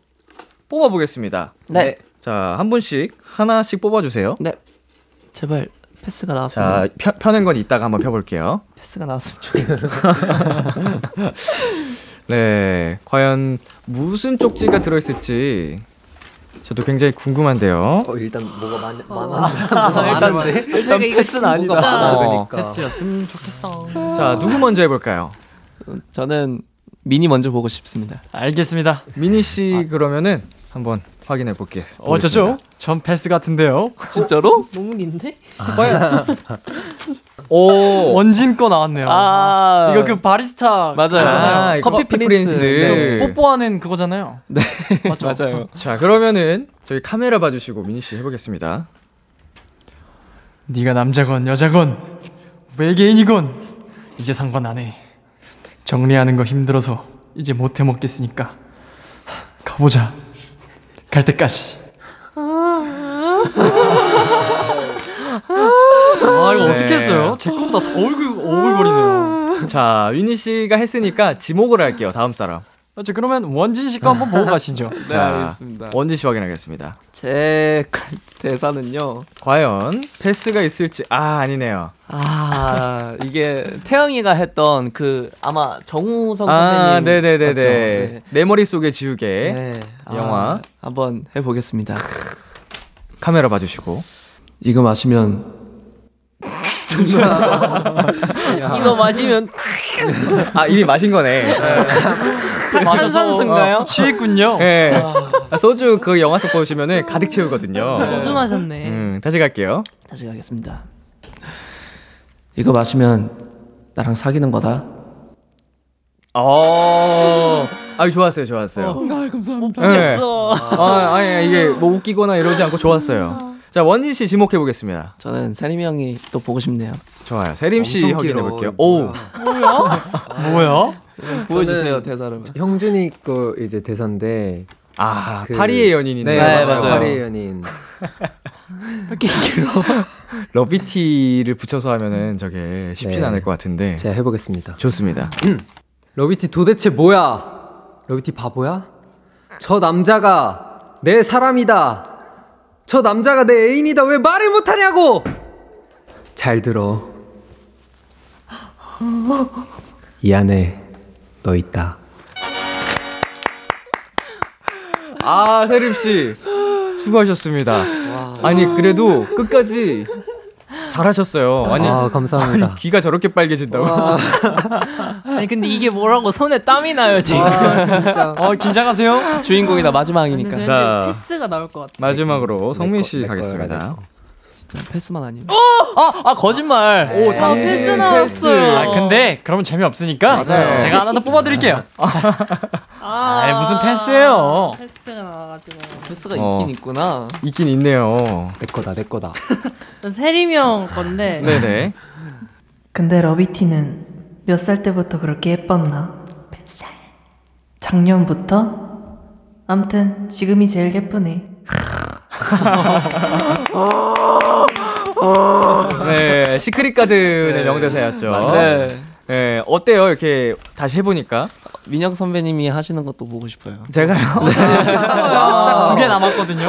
뽑아보겠습니다. 네. 자, 한 분씩 하나씩 뽑아주세요. 네. 제발 패스가 자, 나왔으면 펴, 펴는 건 이따가 한번 펴볼게요. <laughs> 패스가 나왔으면 좋겠네요. <laughs> 네, 과연 무슨 쪽지가 들어있을지 저도 굉장히 궁금한데요. 어, 일단 뭐가 많, 어. 많아. <laughs> 일단 이거 패스는 아니다. 그러니까. 패스였으면 좋겠어. 자, 누구 먼저 해볼까요? 저는 미니 먼저 보고 싶습니다. 알겠습니다. 미니 씨 그러면은 한번 확인해 볼게요. 어쩌죠? 전 패스 같은데요. 진짜로? 너무 긴데? 과연 오, 원진 거 나왔네요. 아, 이거 그 바리스타 맞아요. 아, 커피 커피 프린스. 프린스. 네. 뽀뽀하는 그거잖아요. 네, <laughs> 맞죠? 맞아요. 자, 그러면은 저희 카메라 봐주시고 미니 씨 해보겠습니다. 네가 남자건 여자건 외계인이건 이제 상관 안 해. 정리하는 거 힘들어서 이제 못해 먹겠으니까 가보자. 갈 때까지. 아 이거 네. 어떻게 했어요? 제 거보다 더 오글 오글거리네요. 자, 위니 씨가 했으니까 지목을 할게요. 다음 사람. 자 그러면 원진 씨거 한번 보고 가시죠. <laughs> 자, 알겠습니다. 원진 씨 확인하겠습니다. 제 대사는요. 과연 패스가 있을지 아 아니네요. 아 이게 태영이가 했던 그 아마 정우성 선배님 아 네네네네 맞죠? 네. 내 머릿 속에 지우개 네. 영화. 아, 한번 해보겠습니다. 카메라 봐주시고 이거 마시면 <laughs> 이거 마시면 아 이미 마신 거네. 탄산수인가요? 취했군요. 네. 아, 소주 그 영화 속 보시면은 가득 채우거든요. 소주 마셨네. 음 다시 갈게요. 다시 가겠습니다. 이거 마시면 나랑 사귀는 거다. 어, 아 좋았어요, 좋았어요. 못 네. 보겠어. 아, 아니 이게 뭐 웃기거나 이러지 않고 좋았어요. 자, 원진 씨 지목해 보겠습니다. 저는 세림이 형이 또 보고 싶네요. 좋아요. 세림 씨 확인해. 볼게요. 오. 뭐야? <laughs> 보여주세요 대사를. 형준이 거 이제 대사인데 아, 그- 파리의 연인인데. 네, 맞아요. 파리의 연인. <laughs> 러비티를 붙여서 하면은 저게 쉽진 네. 않을 것 같은데. 제가 해보겠습니다. 좋습니다. <clears throat> 러비티 도대체 뭐야? 러비티 바보야? 저 남자가 내 사람이다. 저 남자가 내 애인이다. 왜 말을 못하냐고? 잘 들어. 이 안에 너 있다. 아, 세림 씨. 수고하셨습니다. 아니, 그래도 끝까지 잘하셨어요. 아니, 아 감사합니다. 아니, 귀가 저렇게 빨개진다고. 아니 근데 이게 뭐라고 손에 땀이 나요 지금. 아 진짜. 어 긴장하세요. 주인공이다 마지막이니까. 저 자. 패스가 나올 것 같아. 마지막으로 성민 씨내 거, 내 가겠습니다. 거야, 내 거. 패스만 아니면. 아, 아 거짓말. 오, 아, 당신 패스 나왔어요. 아 근데 그러면 재미 없으니까 맞아요. 제가 하나 더 뽑아드릴게요. <laughs> 아, 아이, 무슨 패스예요? 패스가 나와가지고. 패스가 어. 있긴 있구나. 있긴 있네요. 내 거다 내 거다. <laughs> 저 세림이 형 건데. 네네. 근데 러비티는 몇 살 때부터 그렇게 예뻤나? 몇 살? 작년부터? 암튼 지금이 제일 예쁘네. 네, 시크릿 가든의 명대사였죠. 네. 네, 어때요? 이렇게 다시 해보니까. 민혁 선배님이 하시는 것도 보고 싶어요. 제가요. 딱두 개 남았거든요.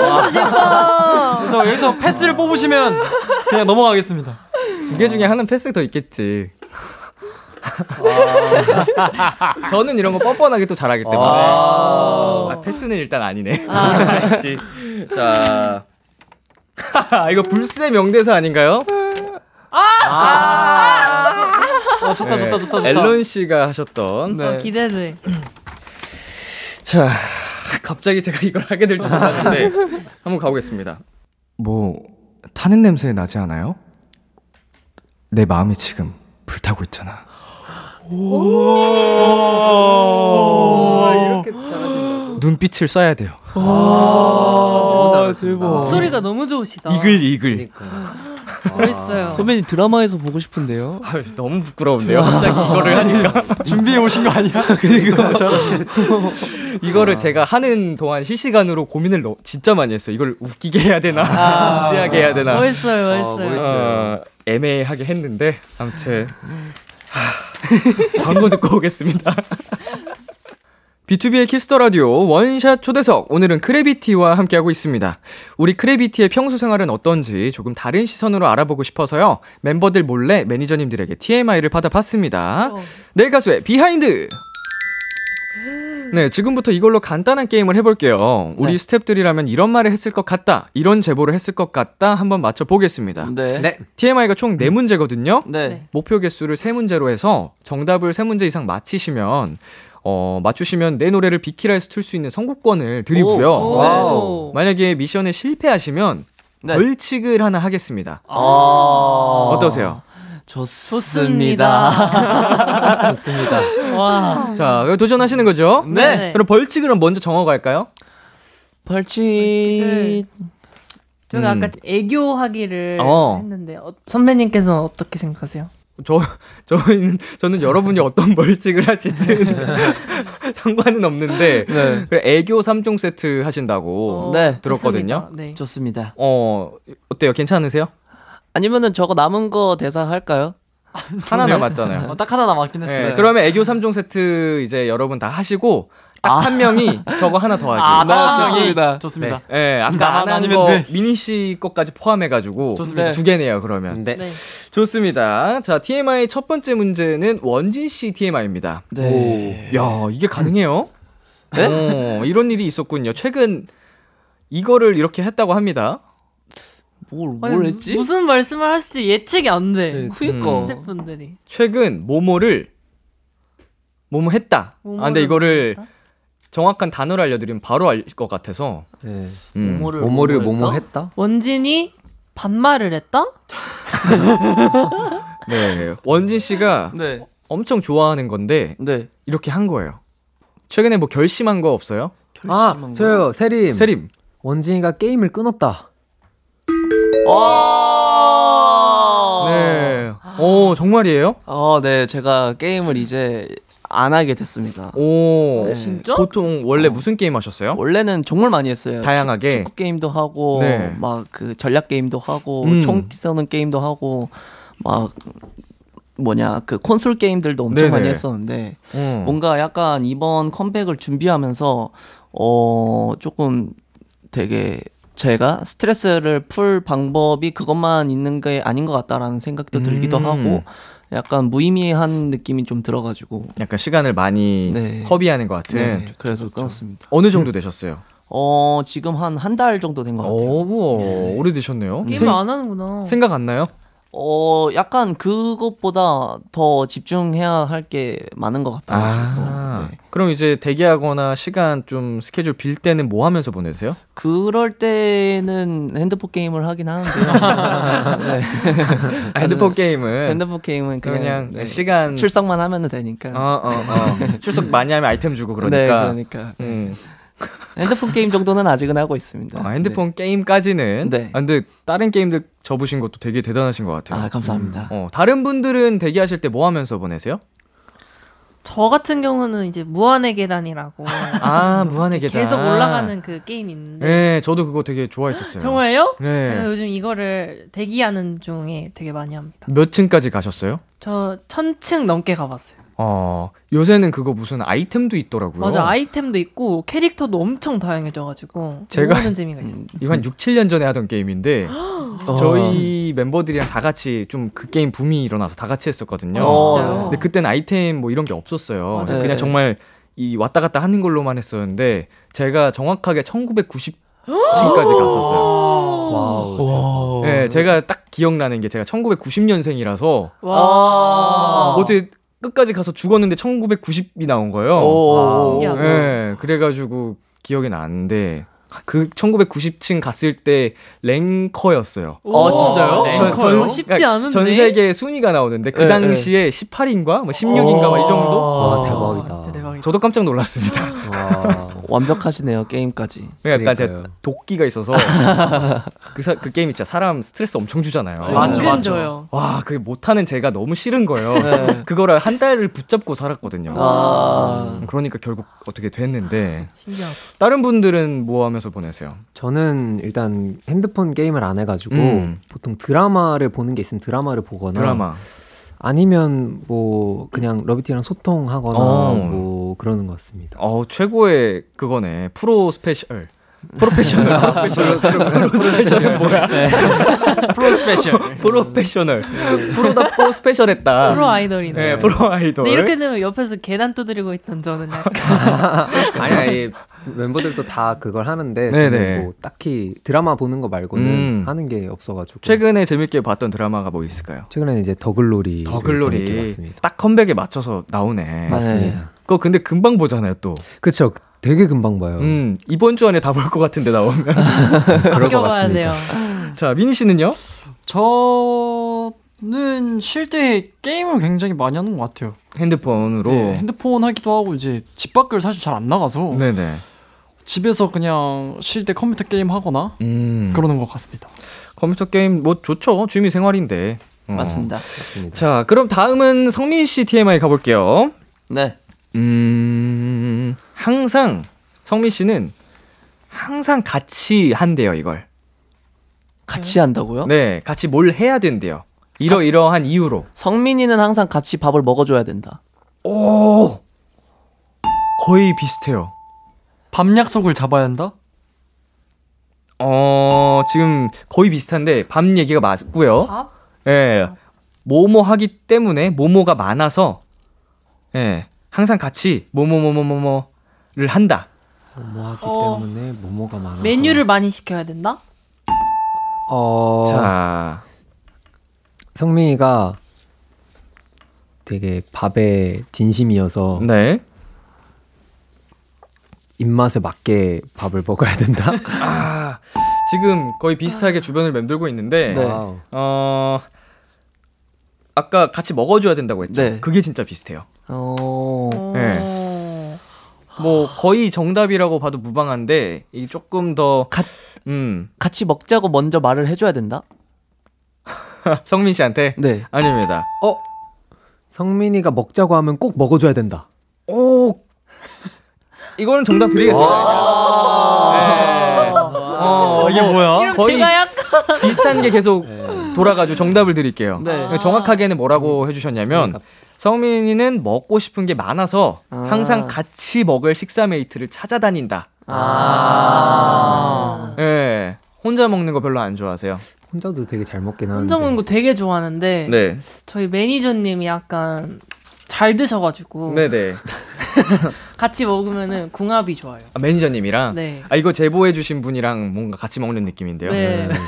그래서 여기서 패스를 뽑으시면 그냥 넘어가겠습니다. 두 개 중에 하나는 패스 더 있겠지. 저는 이런 거 뻔뻔하게 또 잘하기 때문에. 아, 패스는 일단 아니네. 아이씨. 자. <laughs> 이거 불새 명대사 아닌가요? 어 좋다 좋다 좋다 좋다. 앨런 씨가 하셨던. 네. 기대돼. 자, 갑자기 제가 이걸 하게 될 줄 몰랐는데 <laughs> 한번 가보겠습니다. 뭐 타는 냄새 나지 않아요? 내 마음이 지금 불타고 있잖아. 이렇게 잘하신다. 눈빛을 쏴야 돼요. 아, 대박. 목소리가 너무 좋으시다. 이글 이글. 그러니까. 멋있어요. 선배님 드라마에서 보고 싶은데요. 아, 너무 부끄러운데요. 갑자기 이거를 하니까 <laughs> 준비해 오신 거 아니야? <laughs> 이거를 제가 하는 동안 실시간으로 고민을 너, 진짜 많이 했어요. 이걸 웃기게 해야 되나, <laughs> 진지하게 해야 되나. 멋있어요, 멋있어요. 어, 애매하게 했는데 아무튼 하, <laughs> 광고 듣고 오겠습니다. <laughs> B2B의 키스터 라디오 원샷 초대석 오늘은 크래비티와 함께하고 있습니다. 우리 크래비티의 평소 생활은 어떤지 조금 다른 시선으로 알아보고 싶어서요. 멤버들 몰래 매니저님들에게 TMI를 받아봤습니다. 어. 내일 가수의 behind. 네, 지금부터 이걸로 간단한 게임을 해볼게요. 우리 네. 스탭들이라면 이런 말을 했을 것 같다, 이런 제보를 했을 것 같다 한번 맞춰보겠습니다. 네. 네. TMI가 총 4문제거든요. 네. 네. 목표 개수를 3문제로 해서 정답을 3문제 이상 맞히시면 어, 맞추시면 내 노래를 비키라에서 틀 수 있는 선곡권을 드리고요. 오. 와우. 만약에 미션에 실패하시면 네. 벌칙을 하나 하겠습니다. 아. 어떠세요? 좋습니다. <laughs> 좋습니다. 와. 자, 도전하시는 거죠? 네. 그럼 벌칙을 먼저 정어갈까요? 벌칙. 벌칙을- 저희가 음. 아까 애교하기를 어. 했는데 어, 선배님께서는 어떻게 생각하세요? 저 저희는 저는 여러분이 어떤 벌칙을 하시든 <laughs> 상관은 없는데 네. 그 애교 3종 세트 하신다고 어, 네, 들었거든요. 좋습니다. 네. 좋습니다. 어 어때요? 괜찮으세요? 아니면은 저거 남은 거 대사 할까요? <laughs> 하나 남았잖아요. 어, 딱 하나 남았긴 네, 했어요. 그러면 애교 3종 세트 이제 여러분 다 하시고 딱한 명이 저거 하나 더 하기. 아, 네, 명이 좋습니다. 좋습니다. 예, 아까 나만 안한 아니면 거 돼. 미니 씨 것까지 포함해가지고 좋습니다. 두 개네요 그러면. 네. 네. 좋습니다. 자 TMI 첫 번째 문제는 원진 씨 TMI입니다. 네. 야 이게 가능해요? 네? 어, 이런 일이 있었군요. 최근 이거를 이렇게 했다고 합니다. 뭘, 아니, 뭘 했지? 무슨 말씀을 하실지 예측이 안 돼. 네. 그니까. 음. 스태프분들이. 최근 모모를 모모 했다. 아, 근데 이거를 정확한 단어를 알려드리면 바로 알 것 같아서. 네. 음. 모모를 모모를 뭐뭐 뭐뭐 했다? 했다? 원진이 반말을 했다? <laughs> 네. 원진 씨가 네. 엄청 좋아하는 건데 네. 이렇게 한 거예요. 최근에 뭐 결심한 거 없어요? 아 결심한 저요 세림. 세림. 원진이가 게임을 끊었다. 와. 네. 오, 정말이에요? 어, 네. 제가 게임을 이제 안 하게 됐습니다. 오. 네. 진짜? 보통 원래 무슨 게임 하셨어요? 원래는 정말 많이 했어요. 다양하게? 축- 축구 게임도 하고 네. 막그 전략 게임도 하고 음. 총 쏘는 게임도 하고 막 뭐냐 그 콘솔 게임들도 엄청 네네. 많이 했었는데 음. 뭔가 약간 이번 컴백을 준비하면서 어 조금 되게 제가 스트레스를 풀 방법이 그것만 있는 게 아닌 것 같다라는 생각도 들기도 음. 하고 약간 무의미한 느낌이 좀 들어가지고 약간 시간을 많이 네. 허비하는 것 같은. 네, 그래서 끊었습니다. 어느 정도 되셨어요? 어 지금 한 한 달 정도 된 것 같아요. 오, 오래 되셨네요. 게임을 안 하는구나. 생각 안 나요? 어 약간 그것보다 더 집중해야 할 게 많은 것 같아요. 아, 네. 그럼 이제 대기하거나 시간 좀 스케줄 빌 때는 뭐 하면서 보내세요? 그럴 때는 핸드폰 게임을 하긴 하는데요. <laughs> 네. 아, <laughs> 핸드폰 게임은 핸드폰 게임은 그냥, 그냥 네. 시간 출석만 하면 되니까. 어, 어, 어. 출석 많이 하면 아이템 주고 그러니까. 네, 그러니까 음. 핸드폰 게임 정도는 아직은 하고 있습니다. 아, 핸드폰 게임까지는. 네. 아, 근데 다른 게임들 접으신 것도 되게 대단하신 것 네. 같아요. 아 감사합니다. 어, 다른 분들은 대기하실 때 뭐 하면서 보내세요? 저 같은 경우는 이제 무한의 계단이라고 아, 무한의 계단. 계속 올라가는 그 게임 있는데 네, 저도 그거 되게 좋아했었어요. 정말요? 네. 제가 요즘 이거를 대기하는 중에 되게 많이 합니다. 몇 층까지 가셨어요? 저 천층 넘게 가봤어요. 어, 요새는 그거 무슨 아이템도 있더라고요. 맞아 아이템도 있고 캐릭터도 엄청 다양해져가지고 제가- 모으는 재미가 있습니다. 이거 한 6, 7년 전에 하던 게임인데 <gasps> 저희 멤버들이랑 다 같이 좀 그 게임 붐이 일어나서 다 같이 했었거든요. 아, 진짜요? 근데 그땐 아이템 뭐 이런 게 없었어요. 맞아요. 그냥 정말 이 왔다 갔다 하는 걸로만 했었는데 제가 정확하게 1990층까지 <gasps> 갔었어요. Wow. 네, 제가 딱 기억나는 게 제가 1990년생이라서 와 어제 끝까지 가서 죽었는데 1990이 나온 거예요. 오. 신기하다. 네, 그래가지고 기억이 나는데 그 1990층 갔을 때 랭커였어요. 어 진짜요? 네. 전- 전- 어, 쉽지 그러니까 않은데? 전 세계 순위가 나오는데 그 네, 당시에 18인가 뭐 16인가 막 이 정도? 와, 와, 대박이다. 진짜 대박이다. 저도 깜짝 놀랐습니다. 와. 완벽하시네요 게임까지. 약간 제가. 도끼가 있어서 <laughs> 그, 사, 그 게임이 진짜 사람 스트레스 엄청 주잖아요. 맞죠, 은근 맞죠. 줘요. 와, 그게 못하는 제가 너무 싫은 거예요. 네. 그거를 한 달을 붙잡고 살았거든요. 아. 그러니까 결국 어떻게 됐는데 신기하다. 다른 분들은 뭐 하면서 보내세요? 저는 일단 핸드폰 게임을 안 해가지고 음. 보통 드라마를 보는 게 있으면 드라마를 보거나 드라마. 아니면 뭐 그냥 러비티랑 소통하거나 어. 뭐 그러는 것 같습니다. 어 최고의 그거네 프로 special 프로페셔널 프로페셔널 프로 special은 뭐야 프로 special. 프로페셔널 프로답고 <laughs> special했다 프로 아이돌이네. 네 프로 아이돌 근데 이렇게 되면 옆에서 계단 두드리고 있던 저는 약간 <laughs> 아니 아니 멤버들도 다 그걸 하는데 네네. 저는 뭐 딱히 드라마 보는 거 말고는 음. 하는 게 없어가지고 최근에 재밌게 봤던 드라마가 뭐 있을까요? 최근에는 이제 더글로리 더글로리 봤습니다. 딱 컴백에 맞춰서 나오네 맞습니다. 그거 근데 금방 보잖아요 또 그쵸 되게 금방 봐요. 음, 이번 주 안에 다 볼 것 같은데 나오면 <laughs> 그럴 것 같습니다. 돼요. 자 민희 씨는요? 저는 쉴 때 게임을 굉장히 많이 하는 것 같아요. 핸드폰으로 네, 핸드폰 하기도 하고 이제 집 밖을 사실 잘 안 나가서 네네 집에서 그냥 쉴 때 컴퓨터 게임 하거나 음, 그러는 것 같습니다. 컴퓨터 게임 뭐 좋죠 취미 생활인데 어. 맞습니다. 맞습니다. 자, 그럼 다음은 성민 씨 TMI 가볼게요. 네. 음, 항상 성민 씨는 항상 같이 한대요 이걸. 같이 한다고요? 네, 같이 뭘 해야 된대요. 이러 이러한 이유로. 성민이는 항상 같이 밥을 먹어줘야 된다. 오, 거의 비슷해요. 밤 약속을 잡아야 한다? 어, 지금 거의 비슷한데 밤 얘기가 맞고요. 밥? 예, 뭐뭐 하기 때문에 뭐뭐가 많아서 예, 항상 같이 뭐뭐뭐뭐뭐를 한다. 뭐뭐 하기 어. 때문에 뭐뭐가 많아서 메뉴를 많이 시켜야 된다? 어 자, 성민이가 되게 밥에 진심이어서 네. 입맛에 맞게 밥을 먹어야 된다. <laughs> 아, 지금 거의 비슷하게 주변을 맴돌고 있는데, 네. 어, 아까 같이 먹어줘야 된다고 했죠. 네. 그게 진짜 비슷해요. 어. 네. 어. 뭐 거의 정답이라고 봐도 무방한데 이게 조금 더 갓- 음, 같이 먹자고 먼저 말을 해줘야 된다. <laughs> 성민 씨한테 네. 아닙니다. 어? 성민이가 먹자고 하면 꼭 먹어줘야 된다. 오, 이거는 정답 드리겠습니다. 네. 어, 이게 뭐야? 거의 제가 약간 비슷한 게 계속 돌아가지고 정답을 드릴게요. 네. 정확하게는 뭐라고 해주셨냐면 성민이는 먹고 싶은 게 많아서 아. 항상 같이 먹을 식사 메이트를 찾아다닌다. 아. 예. 혼자 먹는 거 별로 안 좋아하세요. 혼자도 되게 잘 먹긴 하는데. 혼자 먹는 거 되게 좋아하는데 네. 저희 매니저님이 약간 잘 드셔가지고 네네. <laughs> 같이 먹으면은 궁합이 좋아요. 아, 매니저님이랑. 네. 아 이거 제보해주신 분이랑 뭔가 같이 먹는 느낌인데요. 네. <laughs>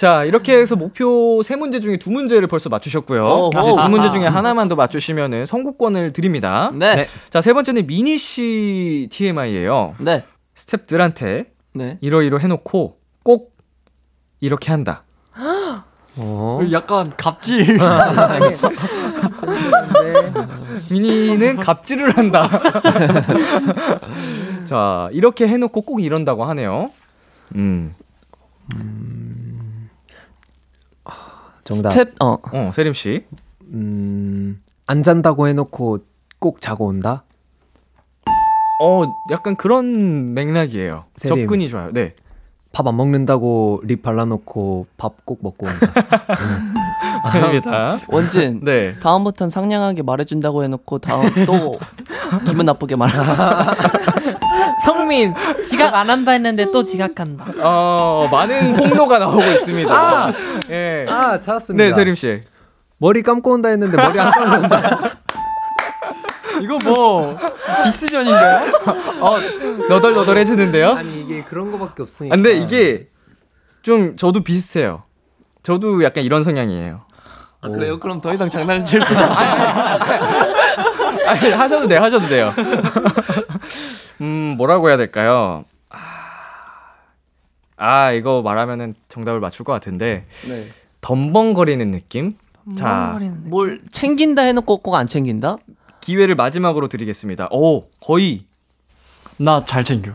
자 이렇게 해서 목표 세 문제 중에 두 문제를 벌써 맞추셨고요. 오호. 이제 두 문제 중에 하나만 더 맞추시면은 선곡권을 드립니다. 네. 자 세 번째는 미니 씨 TMI예요. 네. 스탭들한테 네. 이러이러 해놓고 꼭 이렇게 한다. 어? 약간 갑질. <laughs> 미니는 갑질을 한다. <laughs> 자 이렇게 해놓고 꼭 이런다고 하네요. 음, 정답. 스텝 어. 어 세림 씨. 음, 안 잔다고 해 놓고 꼭 자고 온다? 어 약간 그런 맥락이에요. 세림. 접근이 좋아요. 네. 밥 안 먹는다고 립 발라놓고 밥 꼭 먹고 온다. <laughs> 아닙니다. <laughs> 원진. 네. 다음부터는 상냥하게 말해준다고 해놓고 다음 또 기분 나쁘게 말하. <laughs> 성민 지각 안 한다 했는데 또 지각한다. 어 많은 폭로가 나오고 있습니다. 예. 아, 찾았습니다. 네 세림 씨. 머리 감고 온다 했는데 머리 안 감고 온다. <laughs> 이거 뭐 디스전인가요? 어 너덜너덜해지는데요. 아니, 이게 그런 거밖에 없으니까. 아, 근데 이게 좀 저도 비슷해요. 저도 약간 이런 성향이에요. 아, 그래요? 그럼 더 이상 장난을 칠 수가. <laughs> 아니, 하셔도 돼요, 하셔도 돼요. <laughs> 음, 뭐라고 해야 될까요? 아, 아, 이거 말하면은 정답을 맞출 것 같은데, 네. 덤벙거리는 느낌? 자, 멍거리는 느낌. 뭘 챙긴다 해놓고 꼭 안 챙긴다? 기회를 마지막으로 드리겠습니다. 오, 거의. 나 잘 챙겨.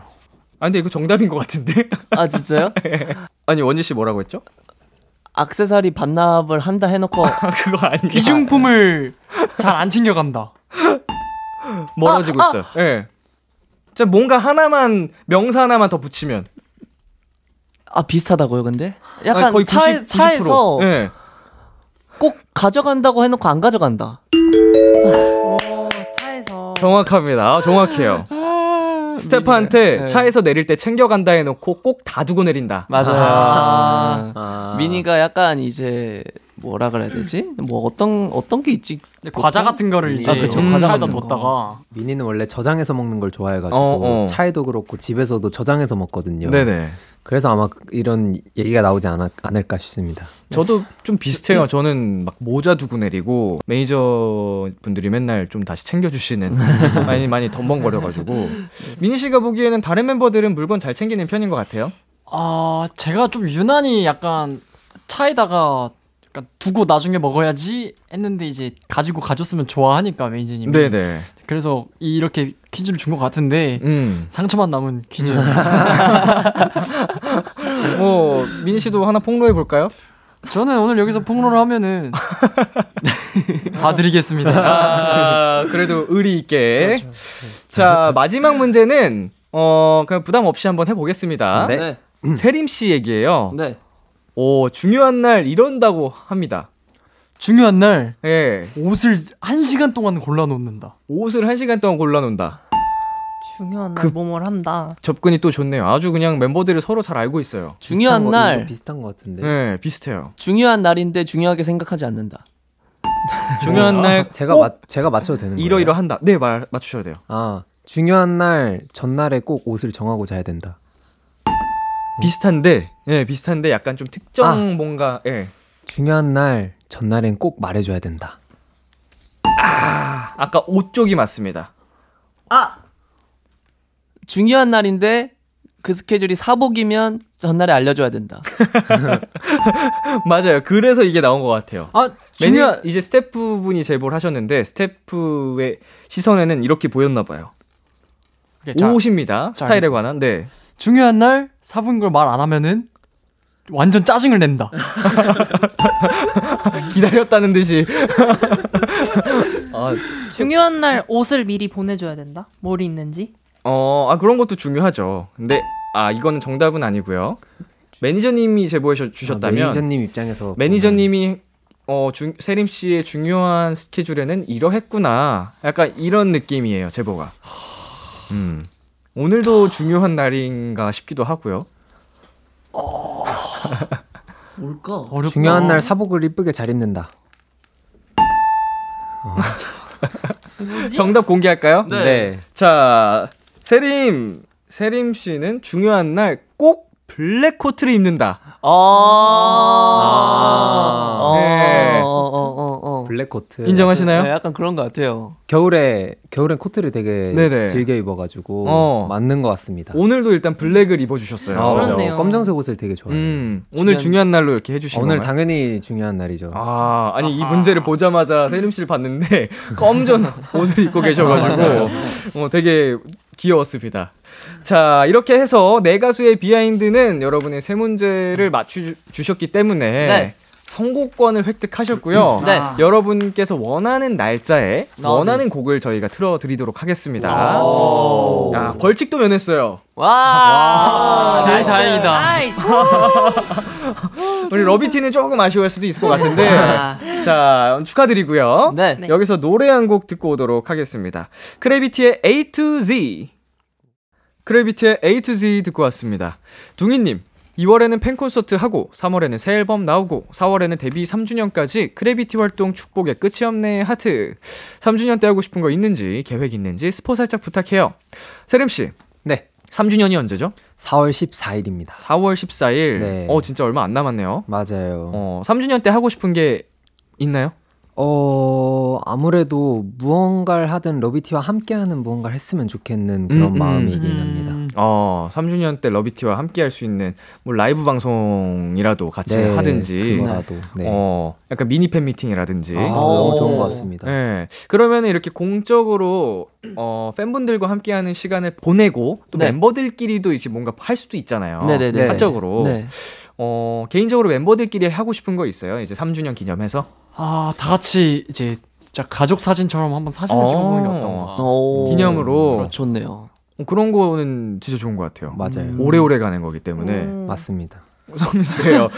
아, 근데 이거 정답인 것 같은데? 아 진짜요? <laughs> 아니, 원지 씨 뭐라고 했죠? 악세사리 반납을 한다 해놓고 아, 그거 아니야. 귀중품을 잘 안 챙겨간다. 멀어지고 있어요. 예. 네. 진짜 뭔가 하나만, 명사 하나만 더 붙이면. 아 비슷하다고요 근데? 약간 아니, 거의 차에, 90, 90%. 차에서 예. 꼭 가져간다고 해놓고 안 가져간다 오, 차에서 정확합니다. 아, 정확해요. 스테파한테 네. 차에서 내릴 때 챙겨간다 해놓고 꼭 다 두고 내린다. 맞아요 아. 아. 미니가 약간 이제 뭐라 그래야 되지? 뭐 어떤 어떤 게 있지? 과자 같은 거를 이제 아, 그쵸. 음, 과자 차에다 같은 뒀다가 미니는 원래 저장해서 먹는 걸 좋아해가지고 어, 어. 차에도 그렇고 집에서도 저장해서 먹거든요. 네네. 그래서 아마 이런 얘기가 나오지 않, 않을까 싶습니다. 저도 좀 비슷해요. 저는 막 모자 두고 내리고 매니저 분들이 맨날 좀 다시 챙겨주시는 <laughs> 많이 많이 덤벙거려가지고 미니 씨가 보기에는 다른 멤버들은 물건 잘 챙기는 편인 것 같아요. 아 제가 좀 유난히 약간 차에다가 약간 두고 나중에 먹어야지 했는데 이제 가지고 가졌으면 좋아하니까 매니저님이 네네. 그래서 이렇게 퀴즈를 준 것 같은데 음. 상처만 남은 퀴즈 <laughs> 뭐 미니 씨도 하나 폭로해 볼까요? 저는 오늘 여기서 폭로를 하면은 <laughs> 봐드리겠습니다 아, 그래도 의리 있게. 자 마지막 문제는 어 그냥 부담 없이 한번 해보겠습니다. 네. 네. 세림 씨 얘기예요. 네. 오 중요한 날 이런다고 합니다. 중요한 날 예. 옷을 한 시간 동안 골라 놓는다 옷을 한 시간 동안 골라 놓는다. 중요한 날 그- 뭐뭘 한다. 접근이 또 좋네요. 아주 그냥 멤버들을 서로 잘 알고 있어요. 중요한 비슷한 거, 날 비슷한 것 같은데. 네, 비슷해요. 중요한 날인데 중요하게 생각하지 않는다. <laughs> 중요한 날 제가 꼭맞 제가 맞춰도 되는 거예요? 이러이러 한다. 네, 말 맞추셔야 돼요. 아 중요한 날 전날에 꼭 옷을 정하고 자야 된다. 비슷한데, 예, 비슷한데 약간 좀 특정 아. 뭔가, 예. 중요한 날 전날엔 꼭 말해줘야 된다. 아까 옷 쪽이 맞습니다. 중요한 날인데 그 스케줄이 사복이면 전날에 알려줘야 된다. <laughs> 맞아요. 그래서 이게 나온 것 같아요. 아 매니, 중요 이제 스태프분이 제보를 하셨는데 스태프의 시선에는 이렇게 보였나 봐요. 오십니다. 스타일에 알겠습니다. 관한. 네. 중요한 날 사부인 걸말 안 하면은 완전 짜증을 낸다. <laughs> 기다렸다는 듯이. 아, 중요한 날 옷을 미리 보내줘야 된다. 뭘 입는지. 어, 아 그런 것도 중요하죠. 근데 아 이거는 정답은 아니고요. 매니저님이 제보해 주- 주셨다면 아, 매니저님 입장에서 매니저님이 어, 중, 세림 씨의 중요한 스케줄에는 이러했구나. 약간 이런 느낌이에요, 제보가. 음. 오늘도 중요한 날인가 싶기도 하고요. 뭘까? <laughs> 어렵다. 중요한 날 사복을 이쁘게 잘 입는다. 정답 공개할까요? 네. 자, 세림, 세림 씨는 중요한 날 꼭 블랙 코트를 입는다. 아. 어, 네. 어, 어, 어, 어. 블랙 코트. 인정하시나요? 네, 약간 그런 것 같아요. 겨울에 겨울엔 코트를 되게 네네. 즐겨 입어가지고 어. 맞는 것 같습니다. 오늘도 일단 블랙을 입어주셨어요. 아. 그렇네요. 검정색 옷을 되게 좋아해요. 음, 오늘 중요한- 중요한 날로 이렇게 해주신 오늘 건가요? 당연히 중요한 날이죠. 아, 아니 이 문제를 보자마자 세림 씨를 봤는데 <laughs> 검정 옷을 입고 계셔가지고 <laughs> 어, 되게 귀여웠습니다. 자, 이렇게 해서 내 가수의 비하인드는 여러분의 세 문제를 맞추 주셨기 때문에 네. 선곡권을 획득하셨고요. 네. 여러분께서 원하는 날짜에 아, 원하는 곡을 저희가 틀어드리도록 하겠습니다. 오. 야, 벌칙도 면했어요. 와. 제일 다행이다. Nice. <laughs> 우리 러비티는 조금 아쉬울 수도 있을 것 같은데 자 축하드리고요. 네. 네. 여기서 노래 한 곡 듣고 오도록 하겠습니다. 크래비티의 A to Z. 크래비티의 A to Z 듣고 왔습니다. 둥이님. 2월에는 팬콘서트 하고 3월에는 새 앨범 나오고 4월에는 데뷔 3주년까지 크래비티 활동 축복의 끝이 없네 하트 3주년 때 하고 싶은 거 있는지 계획 있는지 스포 살짝 부탁해요 세림 씨 네. 3주년이 언제죠? 4월 14일입니다. 4월 14일 네. 어 진짜 얼마 안 남았네요 맞아요. 어, 3주년 때 하고 싶은 게 있나요? 어, 아무래도 무언가를 하든 러비티와 함께하는 무언가를 했으면 좋겠는 그런 음, 음. 마음이긴 합니다. 어, 3주년 때 러비티와 함께 할 수 있는 뭐 라이브 방송이라도 같이 네, 하든지 그거라도. 네. 어, 약간 미니 팬 미팅이라든지 아, 어. 너무 좋은 것 같습니다. 네. 그러면 이렇게 공적으로 어, 팬분들과 함께하는 시간을 보내고 또 네. 멤버들끼리도 이제 뭔가 할 수도 있잖아요. 네네네. 사적으로. 네. 어, 개인적으로 멤버들끼리 하고 싶은 거 있어요? 이제 3주년 기념해서? 아, 다 같이 이제 진짜 가족 사진처럼 한번 사진을 어. 찍어보는 게 어떤가. 오. 기념으로. 좋네요. 어, 그런 거는 진짜 좋은 것 같아요. 맞아요. 오래오래 가는 거기 때문에. 음. 맞습니다. 성민 씨예요.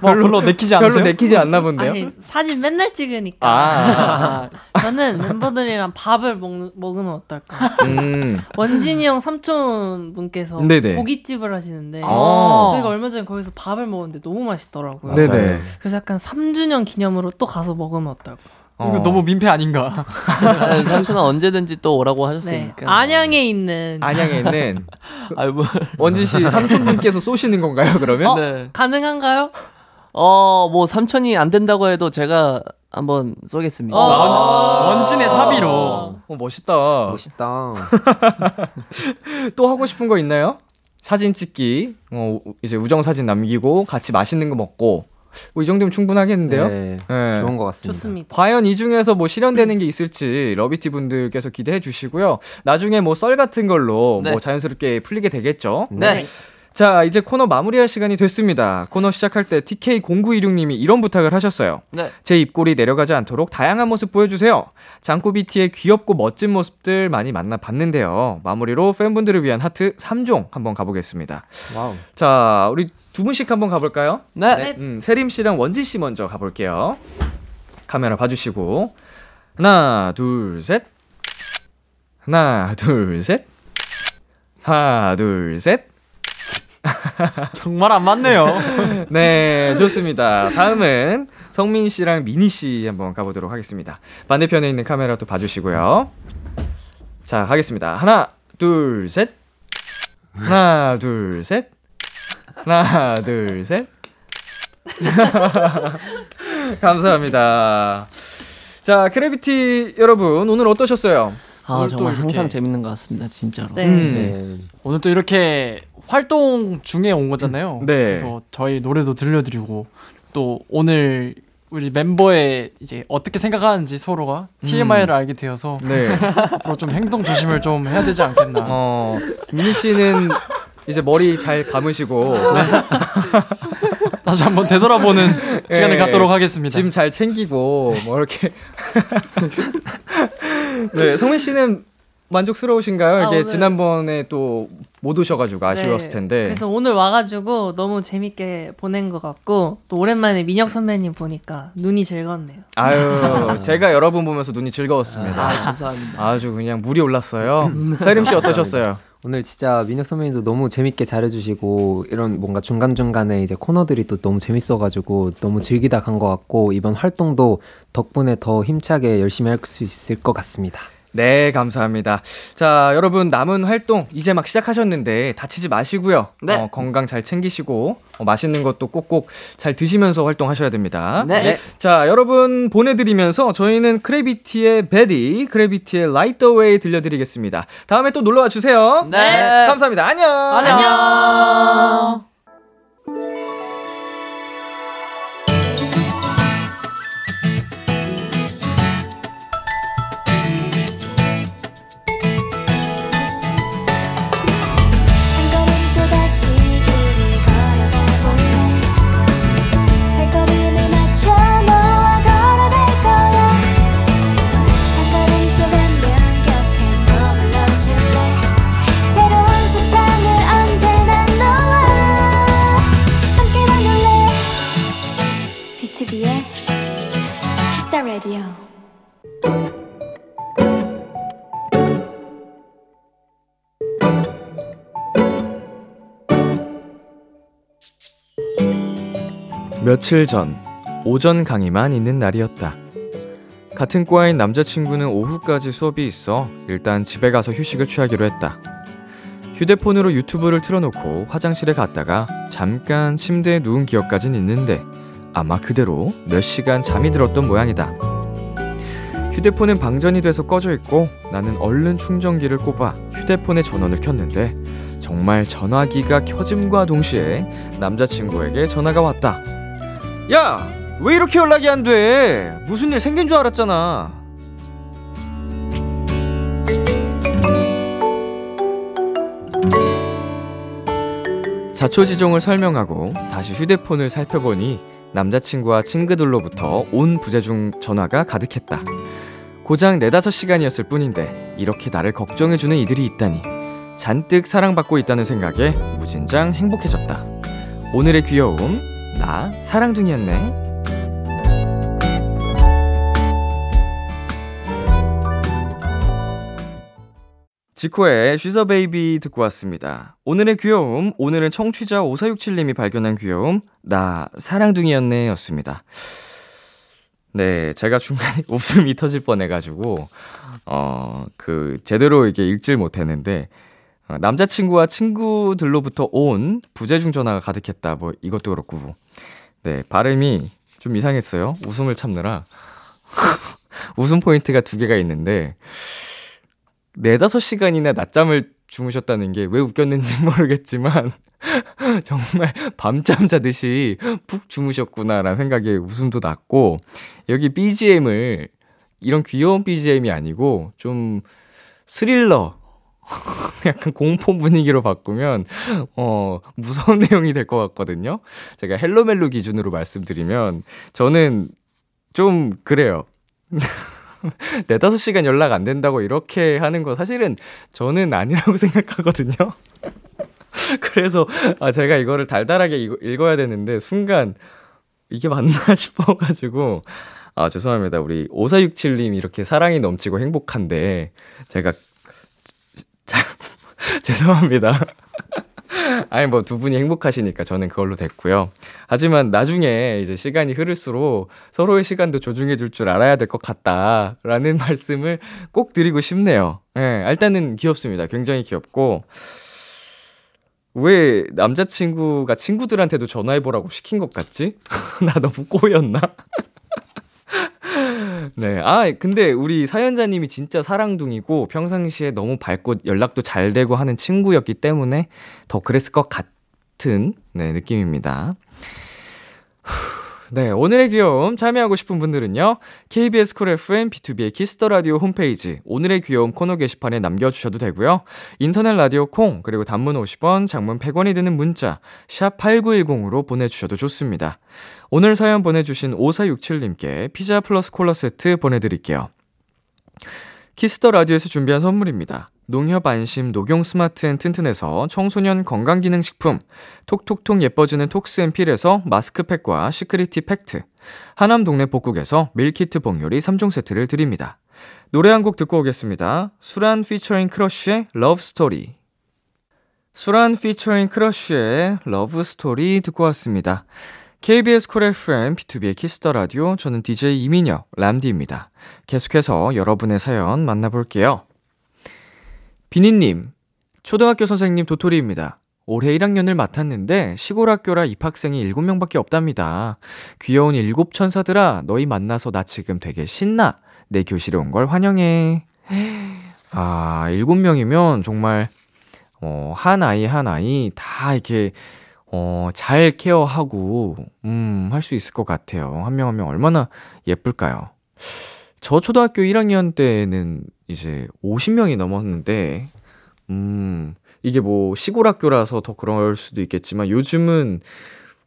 뭐 별로 내키지 않으세요? 별로 내키지 않나 본데요? 아니 사진 맨날 찍으니까 아. <laughs> 저는 멤버들이랑 밥을 먹, 먹으면 어떨까 음. 원진이 형 삼촌 분께서 네네. 고깃집을 하시는데 아. 저희가 얼마 전에 거기서 밥을 먹었는데 너무 맛있더라고요. 네네. 그래서 약간 3주년 기념으로 또 가서 먹으면 어떨까 이거 어. 너무 민폐 아닌가? 아, 삼촌은 언제든지 또 오라고 네. 하셨으니까. 안양에 있는 안양에 있는 아이 뭐. 원진 씨 삼촌분께서 쏘시는 건가요? 그러면? 네. 가능한가요? 어, 뭐 삼촌이 안 된다고 해도 제가 한번 쏘겠습니다. 어. 원진의 사비로. 어, 멋있다. 멋있다. <laughs> 또 하고 싶은 거 있나요? 사진 찍기. 어, 이제 우정 사진 남기고 같이 맛있는 거 먹고. 뭐 이 정도면 충분하겠는데요? 네, 네. 좋은 것 같습니다. 좋습니다 과연 이 중에서 뭐 실현되는 게 있을지 러비티 분들께서 기대해 주시고요. 나중에 뭐 썰 같은 걸로 네. 뭐 자연스럽게 풀리게 되겠죠. 네. 자, 이제 코너 마무리할 시간이 됐습니다. 코너 시작할 때 TK0926님이 이런 부탁을 하셨어요. 네. 제 입꼬리 내려가지 않도록 다양한 모습 보여주세요. 장꾸비티의 귀엽고 멋진 모습들 많이 만나봤는데요. 마무리로 팬분들을 위한 하트 3종 한번 가보겠습니다. Wow. 자, 우리 두 분씩 한번 가볼까요? 네. 음, 세림 씨랑 원진 씨 먼저 가볼게요. 카메라 봐주시고 하나, 둘, 셋. 하나, 둘, 셋. 하나, 둘, 셋. <laughs> 정말 안 맞네요. <laughs> 네, 좋습니다. 다음은 성민 씨랑 미니 씨 한번 가보도록 하겠습니다. 반대편에 있는 카메라 또 봐주시고요. 자, 가겠습니다. 하나, 둘, 셋. 하나, 둘, 셋. 하나, 둘, 셋. <laughs> 감사합니다. 자, 크래비티 여러분, 오늘 어떠셨어요? 아 정말 항상 재밌는 것 같습니다 진짜로. 네. 음. 네. 오늘 또 이렇게 활동 중에 온 거잖아요. 네. 그래서 저희 노래도 들려드리고 또 오늘 우리 멤버의 이제 어떻게 생각하는지 서로가 TMI를 알게 되어서 네. <laughs> 앞으로 좀 행동 조심을 좀 해야 되지 않겠나. 어, 민희 씨는 이제 머리 잘 감으시고 <laughs> 다시 한번 되돌아보는 시간을 예, 갖도록 하겠습니다. 짐 잘 챙기고 뭐 이렇게 <laughs> 네, 성민 씨는 만족스러우신가요? 아, 이게 오늘- 지난번에 또 못 오셔가지고 아쉬웠을 네. 텐데. 그래서 오늘 와가지고 너무 재밌게 보낸 것 같고 또 오랜만에 민혁 선배님 보니까 눈이 즐겁네요. 아유, <laughs> 제가 여러분 보면서 눈이 즐거웠습니다. 아, 감사합니다. 아주 그냥 물이 올랐어요. 사림 씨 어떠셨어요? 오늘 진짜 민혁 선배님도 너무 재밌게 잘해주시고 이런 뭔가 중간 중간에 이제 코너들이 또 너무 재밌어가지고 너무 즐기다 간 것 같고 이번 활동도 덕분에 더 힘차게 열심히 할 수 있을 것 같습니다. 네, 감사합니다. 자, 여러분 남은 활동 이제 막 시작하셨는데 다치지 마시고요. 네. 어, 건강 잘 챙기시고 어, 맛있는 것도 꼭꼭 잘 드시면서 활동하셔야 됩니다. 네. 자, 여러분 보내드리면서 저희는 크래비티의 Baddie, 크래비티의 Light the Way 들려드리겠습니다. 다음에 또 놀러와 주세요. 네. 감사합니다. 안녕. 안녕. 며칠 전 오전 강의만 있는 날이었다. 같은 과인 남자친구는 오후까지 수업이 있어 일단 집에 가서 휴식을 취하기로 했다. 휴대폰으로 유튜브를 틀어놓고 화장실에 갔다가 잠깐 침대에 누운 기억까진 있는데 아마 그대로 몇 시간 잠이 들었던 모양이다. 휴대폰은 방전이 돼서 꺼져 있고 나는 얼른 충전기를 꼽아 휴대폰의 전원을 켰는데 정말 전화기가 켜짐과 동시에 남자친구에게 전화가 왔다. 야, 왜 이렇게 연락이 안 돼? 무슨 일 생긴 줄 알았잖아. 자초지종을 설명하고 다시 휴대폰을 살펴보니 남자친구와 친구들로부터 온 부재중 전화가 가득했다. 고작 네다섯 시간이었을 뿐인데 이렇게 나를 걱정해주는 이들이 있다니 잔뜩 사랑받고 있다는 생각에 무진장 행복해졌다. 오늘의 귀여움, 나 사랑둥이였네. 지코의 쉬서 베이비 듣고 왔습니다. 오늘의 귀여움, 오늘은 청취자 5467님이 발견한 귀여움, 나 사랑둥이였네 였습니다. 네, 제가 중간에 <laughs> 웃음이 터질 뻔 해가지고, 어, 그, 제대로 이게 읽질 못했는데, 어, 남자친구와 친구들로부터 온 부재중 전화가 가득했다. 뭐, 이것도 그렇고. 네, 발음이 좀 이상했어요. 웃음을 참느라. <laughs> 웃음 포인트가 두 개가 있는데, 네다섯 시간이나 낮잠을 주무셨다는 게 왜 웃겼는지 <laughs> 모르겠지만, <laughs> 정말 밤잠 자듯이 푹 주무셨구나라는 생각에 웃음도 났고, 여기 BGM을, 이런 귀여운 BGM이 아니고, 좀 스릴러, <laughs> 약간 공포 분위기로 바꾸면, 어, 무서운 <laughs> 내용이 될 것 같거든요. 제가 헬로멜로 기준으로 말씀드리면, 저는 좀 그래요. <laughs> 네다섯 시간 연락 안 된다고 이렇게 하는 거 사실은 저는 아니라고 생각하거든요. 그래서 아 제가 이거를 달달하게 읽- 읽어야 되는데 순간 이게 맞나 싶어가지고 아 죄송합니다 우리 5467님 이렇게 사랑이 넘치고 행복한데 제가 자, <laughs> 죄송합니다. <laughs> 아니 뭐 두 분이 행복하시니까 저는 그걸로 됐고요. 하지만 나중에 이제 시간이 흐를수록 서로의 시간도 조중해 줄 줄 알아야 될 것 같다라는 <laughs> 말씀을 꼭 드리고 싶네요. 예, 일단은 귀엽습니다. 굉장히 귀엽고 왜 남자친구가 친구들한테도 전화해보라고 시킨 것 같지? 나 너무 꼬였나? 네. 아, 근데 우리 사연자님이 진짜 사랑둥이고 평상시에 너무 밝고 연락도 잘 되고 하는 친구였기 때문에 더 그랬을 것 같은 네, 느낌입니다. 네, 오늘의 귀여움 참여하고 싶은 분들은요. KBS Cool FM B2B의 Kiss the Radio 홈페이지 오늘의 귀여움 코너 게시판에 남겨 주셔도 되고요. 인터넷 라디오 콩 그리고 단문 50원, 장문 100원이 드는 문자 샵 8910으로 보내 주셔도 좋습니다. 오늘 사연 보내 주신 5467님께 피자 플러스 콜라 세트 보내 드릴게요. Kiss the Radio에서 준비한 선물입니다. 농협 안심 녹용 스마트 앤 튼튼에서 청소년 건강기능식품, 톡톡톡 예뻐지는 톡스앤필에서 마스크팩과 시크리티 팩트, 하남 동네 복국에서 밀키트 복요리 3종 세트를 드립니다. 노래 한 곡 듣고 오겠습니다. 수란 피처링 크러쉬의 Love Story. 수란 피처링 크러쉬의 Love Story 듣고 왔습니다. KBS 쿨 FM, B2B의 키스터 라디오, 저는 DJ 이민혁, 람디입니다. 계속해서 여러분의 사연 만나볼게요. 비니님, 초등학교 선생님 도토리입니다. 올해 1학년을 맡았는데 시골 학교라 입학생이 7명밖에 없답니다. 귀여운 일곱 천사들아, 너희 만나서 나 지금 되게 신나. 내 교실에 온 걸 환영해. 아, 7명이면 정말, 어, 한 아이 한 아이 다 이렇게, 어, 잘 케어하고, 음, 할 수 있을 것 같아요. 한 명 한명 얼마나 예쁠까요? 저 초등학교 1학년 때는 이제 50명이 넘었는데, 음, 이게 뭐 시골 학교라서 더 그럴 수도 있겠지만 요즘은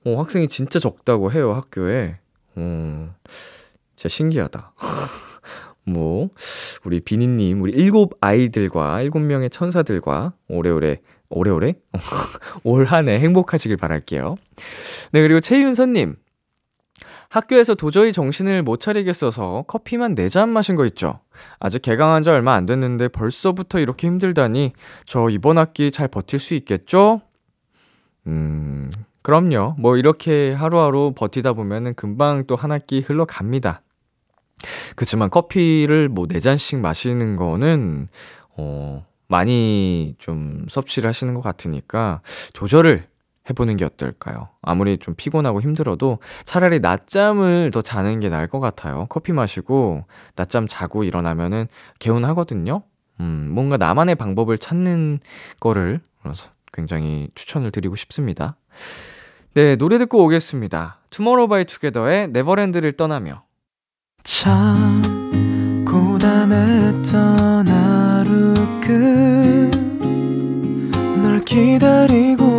어, 학생이 진짜 적다고 해요, 학교에. 어, 진짜 신기하다. <laughs> 뭐, 우리 비니님, 우리 일곱 아이들과 일곱 명의 천사들과 오래오래, 오래오래? <laughs> 올 한 해 행복하시길 바랄게요. 네, 그리고 최윤선님. 학교에서 도저히 정신을 못 차리겠어서 커피만 4잔 마신 거 있죠. 아직 개강한 지 얼마 안 됐는데 벌써부터 이렇게 힘들다니 저 이번 학기 잘 버틸 수 있겠죠? 음, 그럼요. 뭐 이렇게 하루하루 버티다 보면은 금방 또 한 학기 흘러갑니다. 그렇지만 커피를 뭐 4잔씩 마시는 거는 어, 많이 좀 섭취를 하시는 것 같으니까 조절을 해보는 게 어떨까요? 아무리 좀 피곤하고 힘들어도 차라리 낮잠을 더 자는 게 나을 것 같아요. 커피 마시고 낮잠 자고 일어나면은 개운하거든요. 음, 뭔가 나만의 방법을 찾는 거를 굉장히 추천을 드리고 싶습니다. 네, 노래 듣고 오겠습니다. 투모로우바이투게더의 네버랜드를 떠나며 참 고단했던 하루 끝 널 기다리고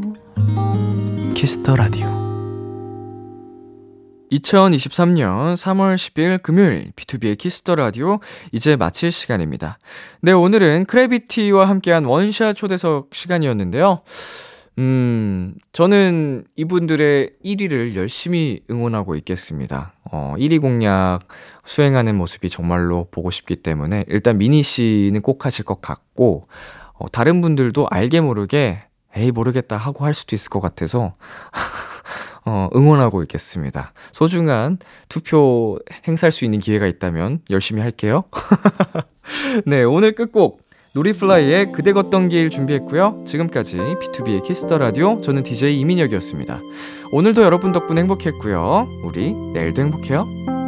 Kiss the Radio 2023년 3월 10일 금요일 B2B의 키스터 라디오 이제 마칠 시간입니다. 네, 오늘은 크래비티와 함께한 원샷 초대석 시간이었는데요. 음, 저는 이분들의 1위를 열심히 응원하고 있겠습니다. 어, 1위 공약 수행하는 모습이 정말로 보고 싶기 때문에 일단 민희 씨는 꼭 하실 것 같고, 어, 다른 분들도 알게 모르게 에이, 모르겠다 하고 할 수도 있을 것 같아서, <laughs> 어, 응원하고 있겠습니다. 소중한 투표 행사할 수 있는 기회가 있다면 열심히 할게요. <laughs> 네, 오늘 끝곡. 노리플라이의 그대 걷던 길 준비했고요. 지금까지 B2B의 키스터 라디오 저는 DJ 이민혁이었습니다. 오늘도 여러분 덕분에 행복했고요. 우리 내일도 행복해요.